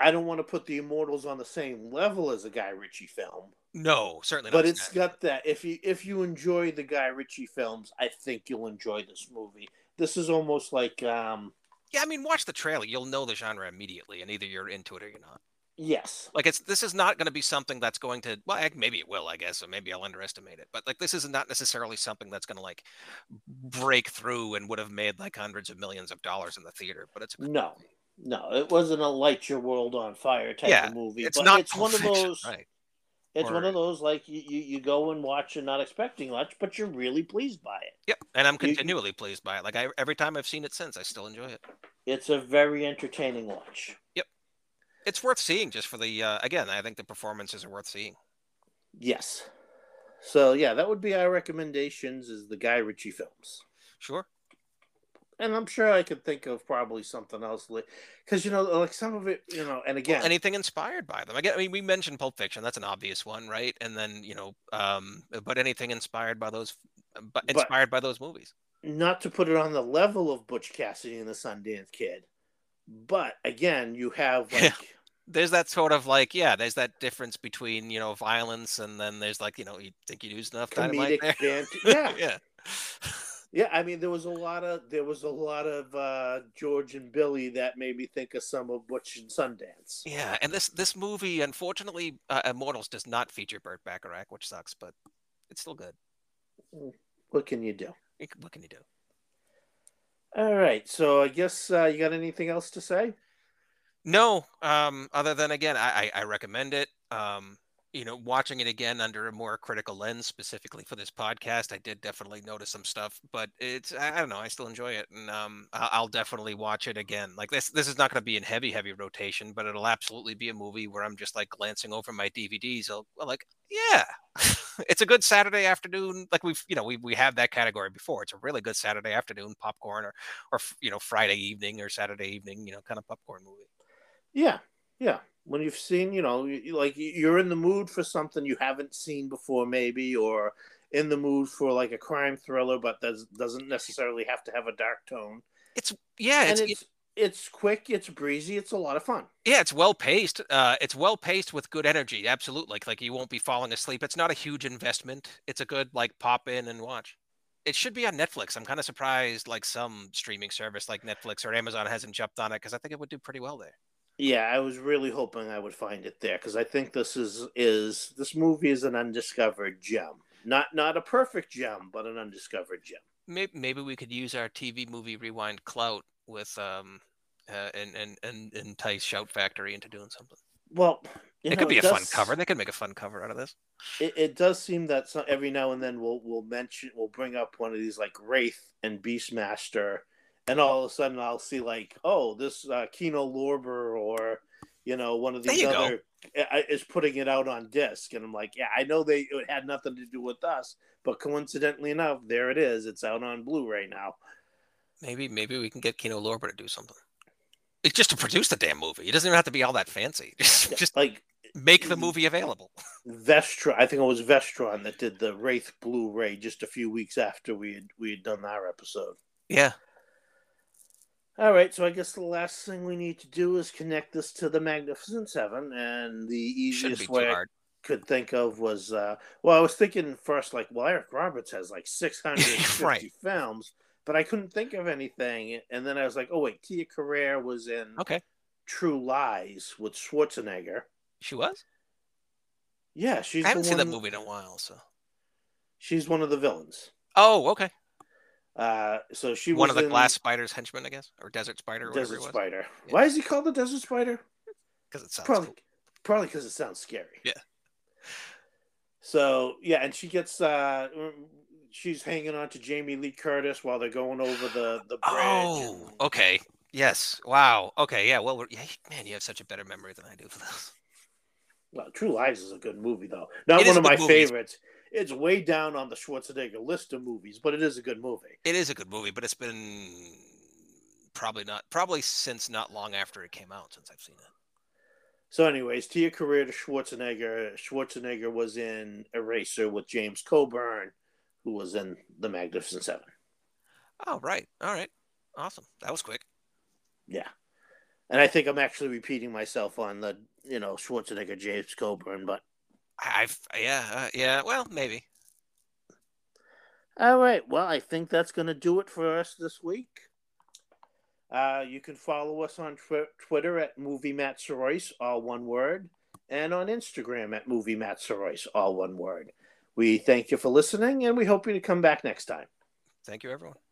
I don't want to put the Immortals on the same level as a Guy Ritchie film, No, certainly not. but it's Snatch. got that. If you if you enjoy the Guy Ritchie films, I think you'll enjoy this movie. This is almost like um Yeah, I mean, watch the trailer. You'll know the genre immediately, and either you're into it or you're not. Yes, Like, it's this is not going to be something that's going to. Well, maybe it will, I guess, or maybe I'll underestimate it. But like, this is not necessarily something that's going to like break through and would have made like hundreds of millions of dollars in the theater. But it's No. movie. No, it wasn't a light your world on fire type Yeah, of movie. It's but not. it's one of those. right? It's one of those like you, you, you go and watch and not expecting much, but you're really pleased by it. Yep, and I'm You- continually pleased by it. Like I, every time I've seen it since, I still enjoy it. It's a very entertaining watch. It's worth seeing just for the. Uh, again, I think the performances are worth seeing. Yes. So yeah, that would be our recommendations is the Guy Ritchie films. Sure. And I'm sure I could think of probably something else because you know like some of it, you know, and again, Well, anything inspired by them. Again. I mean, we mentioned Pulp Fiction. That's an obvious one, right? And then you know, um, but anything inspired by those, but But- inspired by those movies. not to put it on the level of Butch Cassidy and the Sundance Kid, but again, you have like Yeah. There's that sort of like, yeah, there's that difference between you know violence and then there's like, you know, you think you used enough dynamite. Yeah, yeah. yeah. I mean, there was a lot of there was a lot of uh, George and Billy that made me think of some of Butch and Sundance. Yeah, and this this movie, unfortunately, uh, Immortals does not feature Burt Bacharach, which sucks, but it's still good. What can you do? What can you do? All right, so I guess uh, you got anything else to say? No, um, other than again, I, I recommend it. Um, you know, watching it again under a more critical lens, specifically for this podcast, I did definitely notice some stuff, but it's I don't know, I still enjoy it, and um, I'll definitely watch it again. Like this, this is not going to be in heavy, heavy rotation, but it'll absolutely be a movie where I'm just like glancing over my DVDs. I'll well, like, yeah, it's a good Saturday afternoon. Like we've, you know, we we have that category before. It's a really good Saturday afternoon popcorn, or or you know, Friday evening or Saturday evening, you know, kind of popcorn movie. Yeah, yeah. When you've seen, you know, like you're in the mood for something you haven't seen before, maybe, or in the mood for like a crime thriller, but does doesn't necessarily have to have a dark tone. It's yeah, it's, and it's it's quick, it's breezy, it's a lot of fun. yeah, it's well paced. Uh, it's well paced with good energy. Absolutely, like like you won't be falling asleep. It's not a huge investment. It's a good like pop in and watch. It should be on Netflix. I'm kind of surprised like some streaming service like Netflix or Amazon hasn't jumped on it because I think it would do pretty well there. Yeah, I was really hoping I would find it there because I think this is is this movie is an undiscovered gem. Not not a perfect gem, but an undiscovered gem. Maybe maybe we could use our TV movie rewind clout with um uh, and and and entice Shout Factory into doing something. Well, it know, could be a fun does- cover. They could make a fun cover out of this. It, it does seem that some, every now and then we'll we'll mention we'll bring up one of these like Wraith and Beastmaster, and all of a sudden I'll see like oh this uh, Kino Lorber or you know one of these you go. other uh, is putting it out on disc, and I'm like yeah I know they it had nothing to do with us, but coincidentally enough there it is it's out on Blu-ray now. Maybe maybe we can get Kino Lorber to do something. It's just to produce the damn movie. It doesn't even have to be all that fancy. Just, just Like make the movie available. Vestra, I think it was Vestron that did the Wraith Blu-ray just a few weeks after we had we had done our episode. Yeah. All right, so I guess the last thing we need to do is connect this to the Magnificent Seven, and the easiest way I could think of was, uh, well, I was thinking first, like, well, Eric Roberts has like 650 Right. films, but I couldn't think of anything, and then I was like, oh wait, Tia Carrere was in Okay. True Lies with Schwarzenegger. She was? Yeah, she's I haven't the seen that movie in a while, so. She's one of the villains. Oh, okay. Uh, so she one of the in glass spider's henchmen, I guess, or desert spider, or Desert whatever it was. Spider. Yeah. Why is he called the Desert Spider? Because it sounds Probably, cool. probably because it sounds scary. Yeah. So yeah, and she gets uh, she's hanging on to Jamie Lee Curtis while they're going over the the bridge. Oh, okay. Yes. Wow. Okay. Yeah. Well, we're, yeah, man, you have such a better memory than I do for this. Well, True Lies is a good movie though. Not It one of my movie. favorites. It's way down on the Schwarzenegger list of movies, but it is a good movie. It is a good movie, but it's been probably not probably since not long after it came out since I've seen it. So, anyways, Tia Carrere to Schwarzenegger, Schwarzenegger was in Eraser with James Coburn, who was in The Magnificent Seven. Oh, right. All right. Awesome. That was quick. Yeah. And I think I'm actually repeating myself on the, you know, Schwarzenegger, James Coburn, but I've yeah uh, yeah. Well, maybe. All right. Well, I think that's going to do it for us this week. Uh, you can follow us on tw- Twitter at Movie Matt Sorois, all one word, and on Instagram at Movie Matt Sorois, all one word. We thank you for listening, and we hope you to come back next time. Thank you, everyone.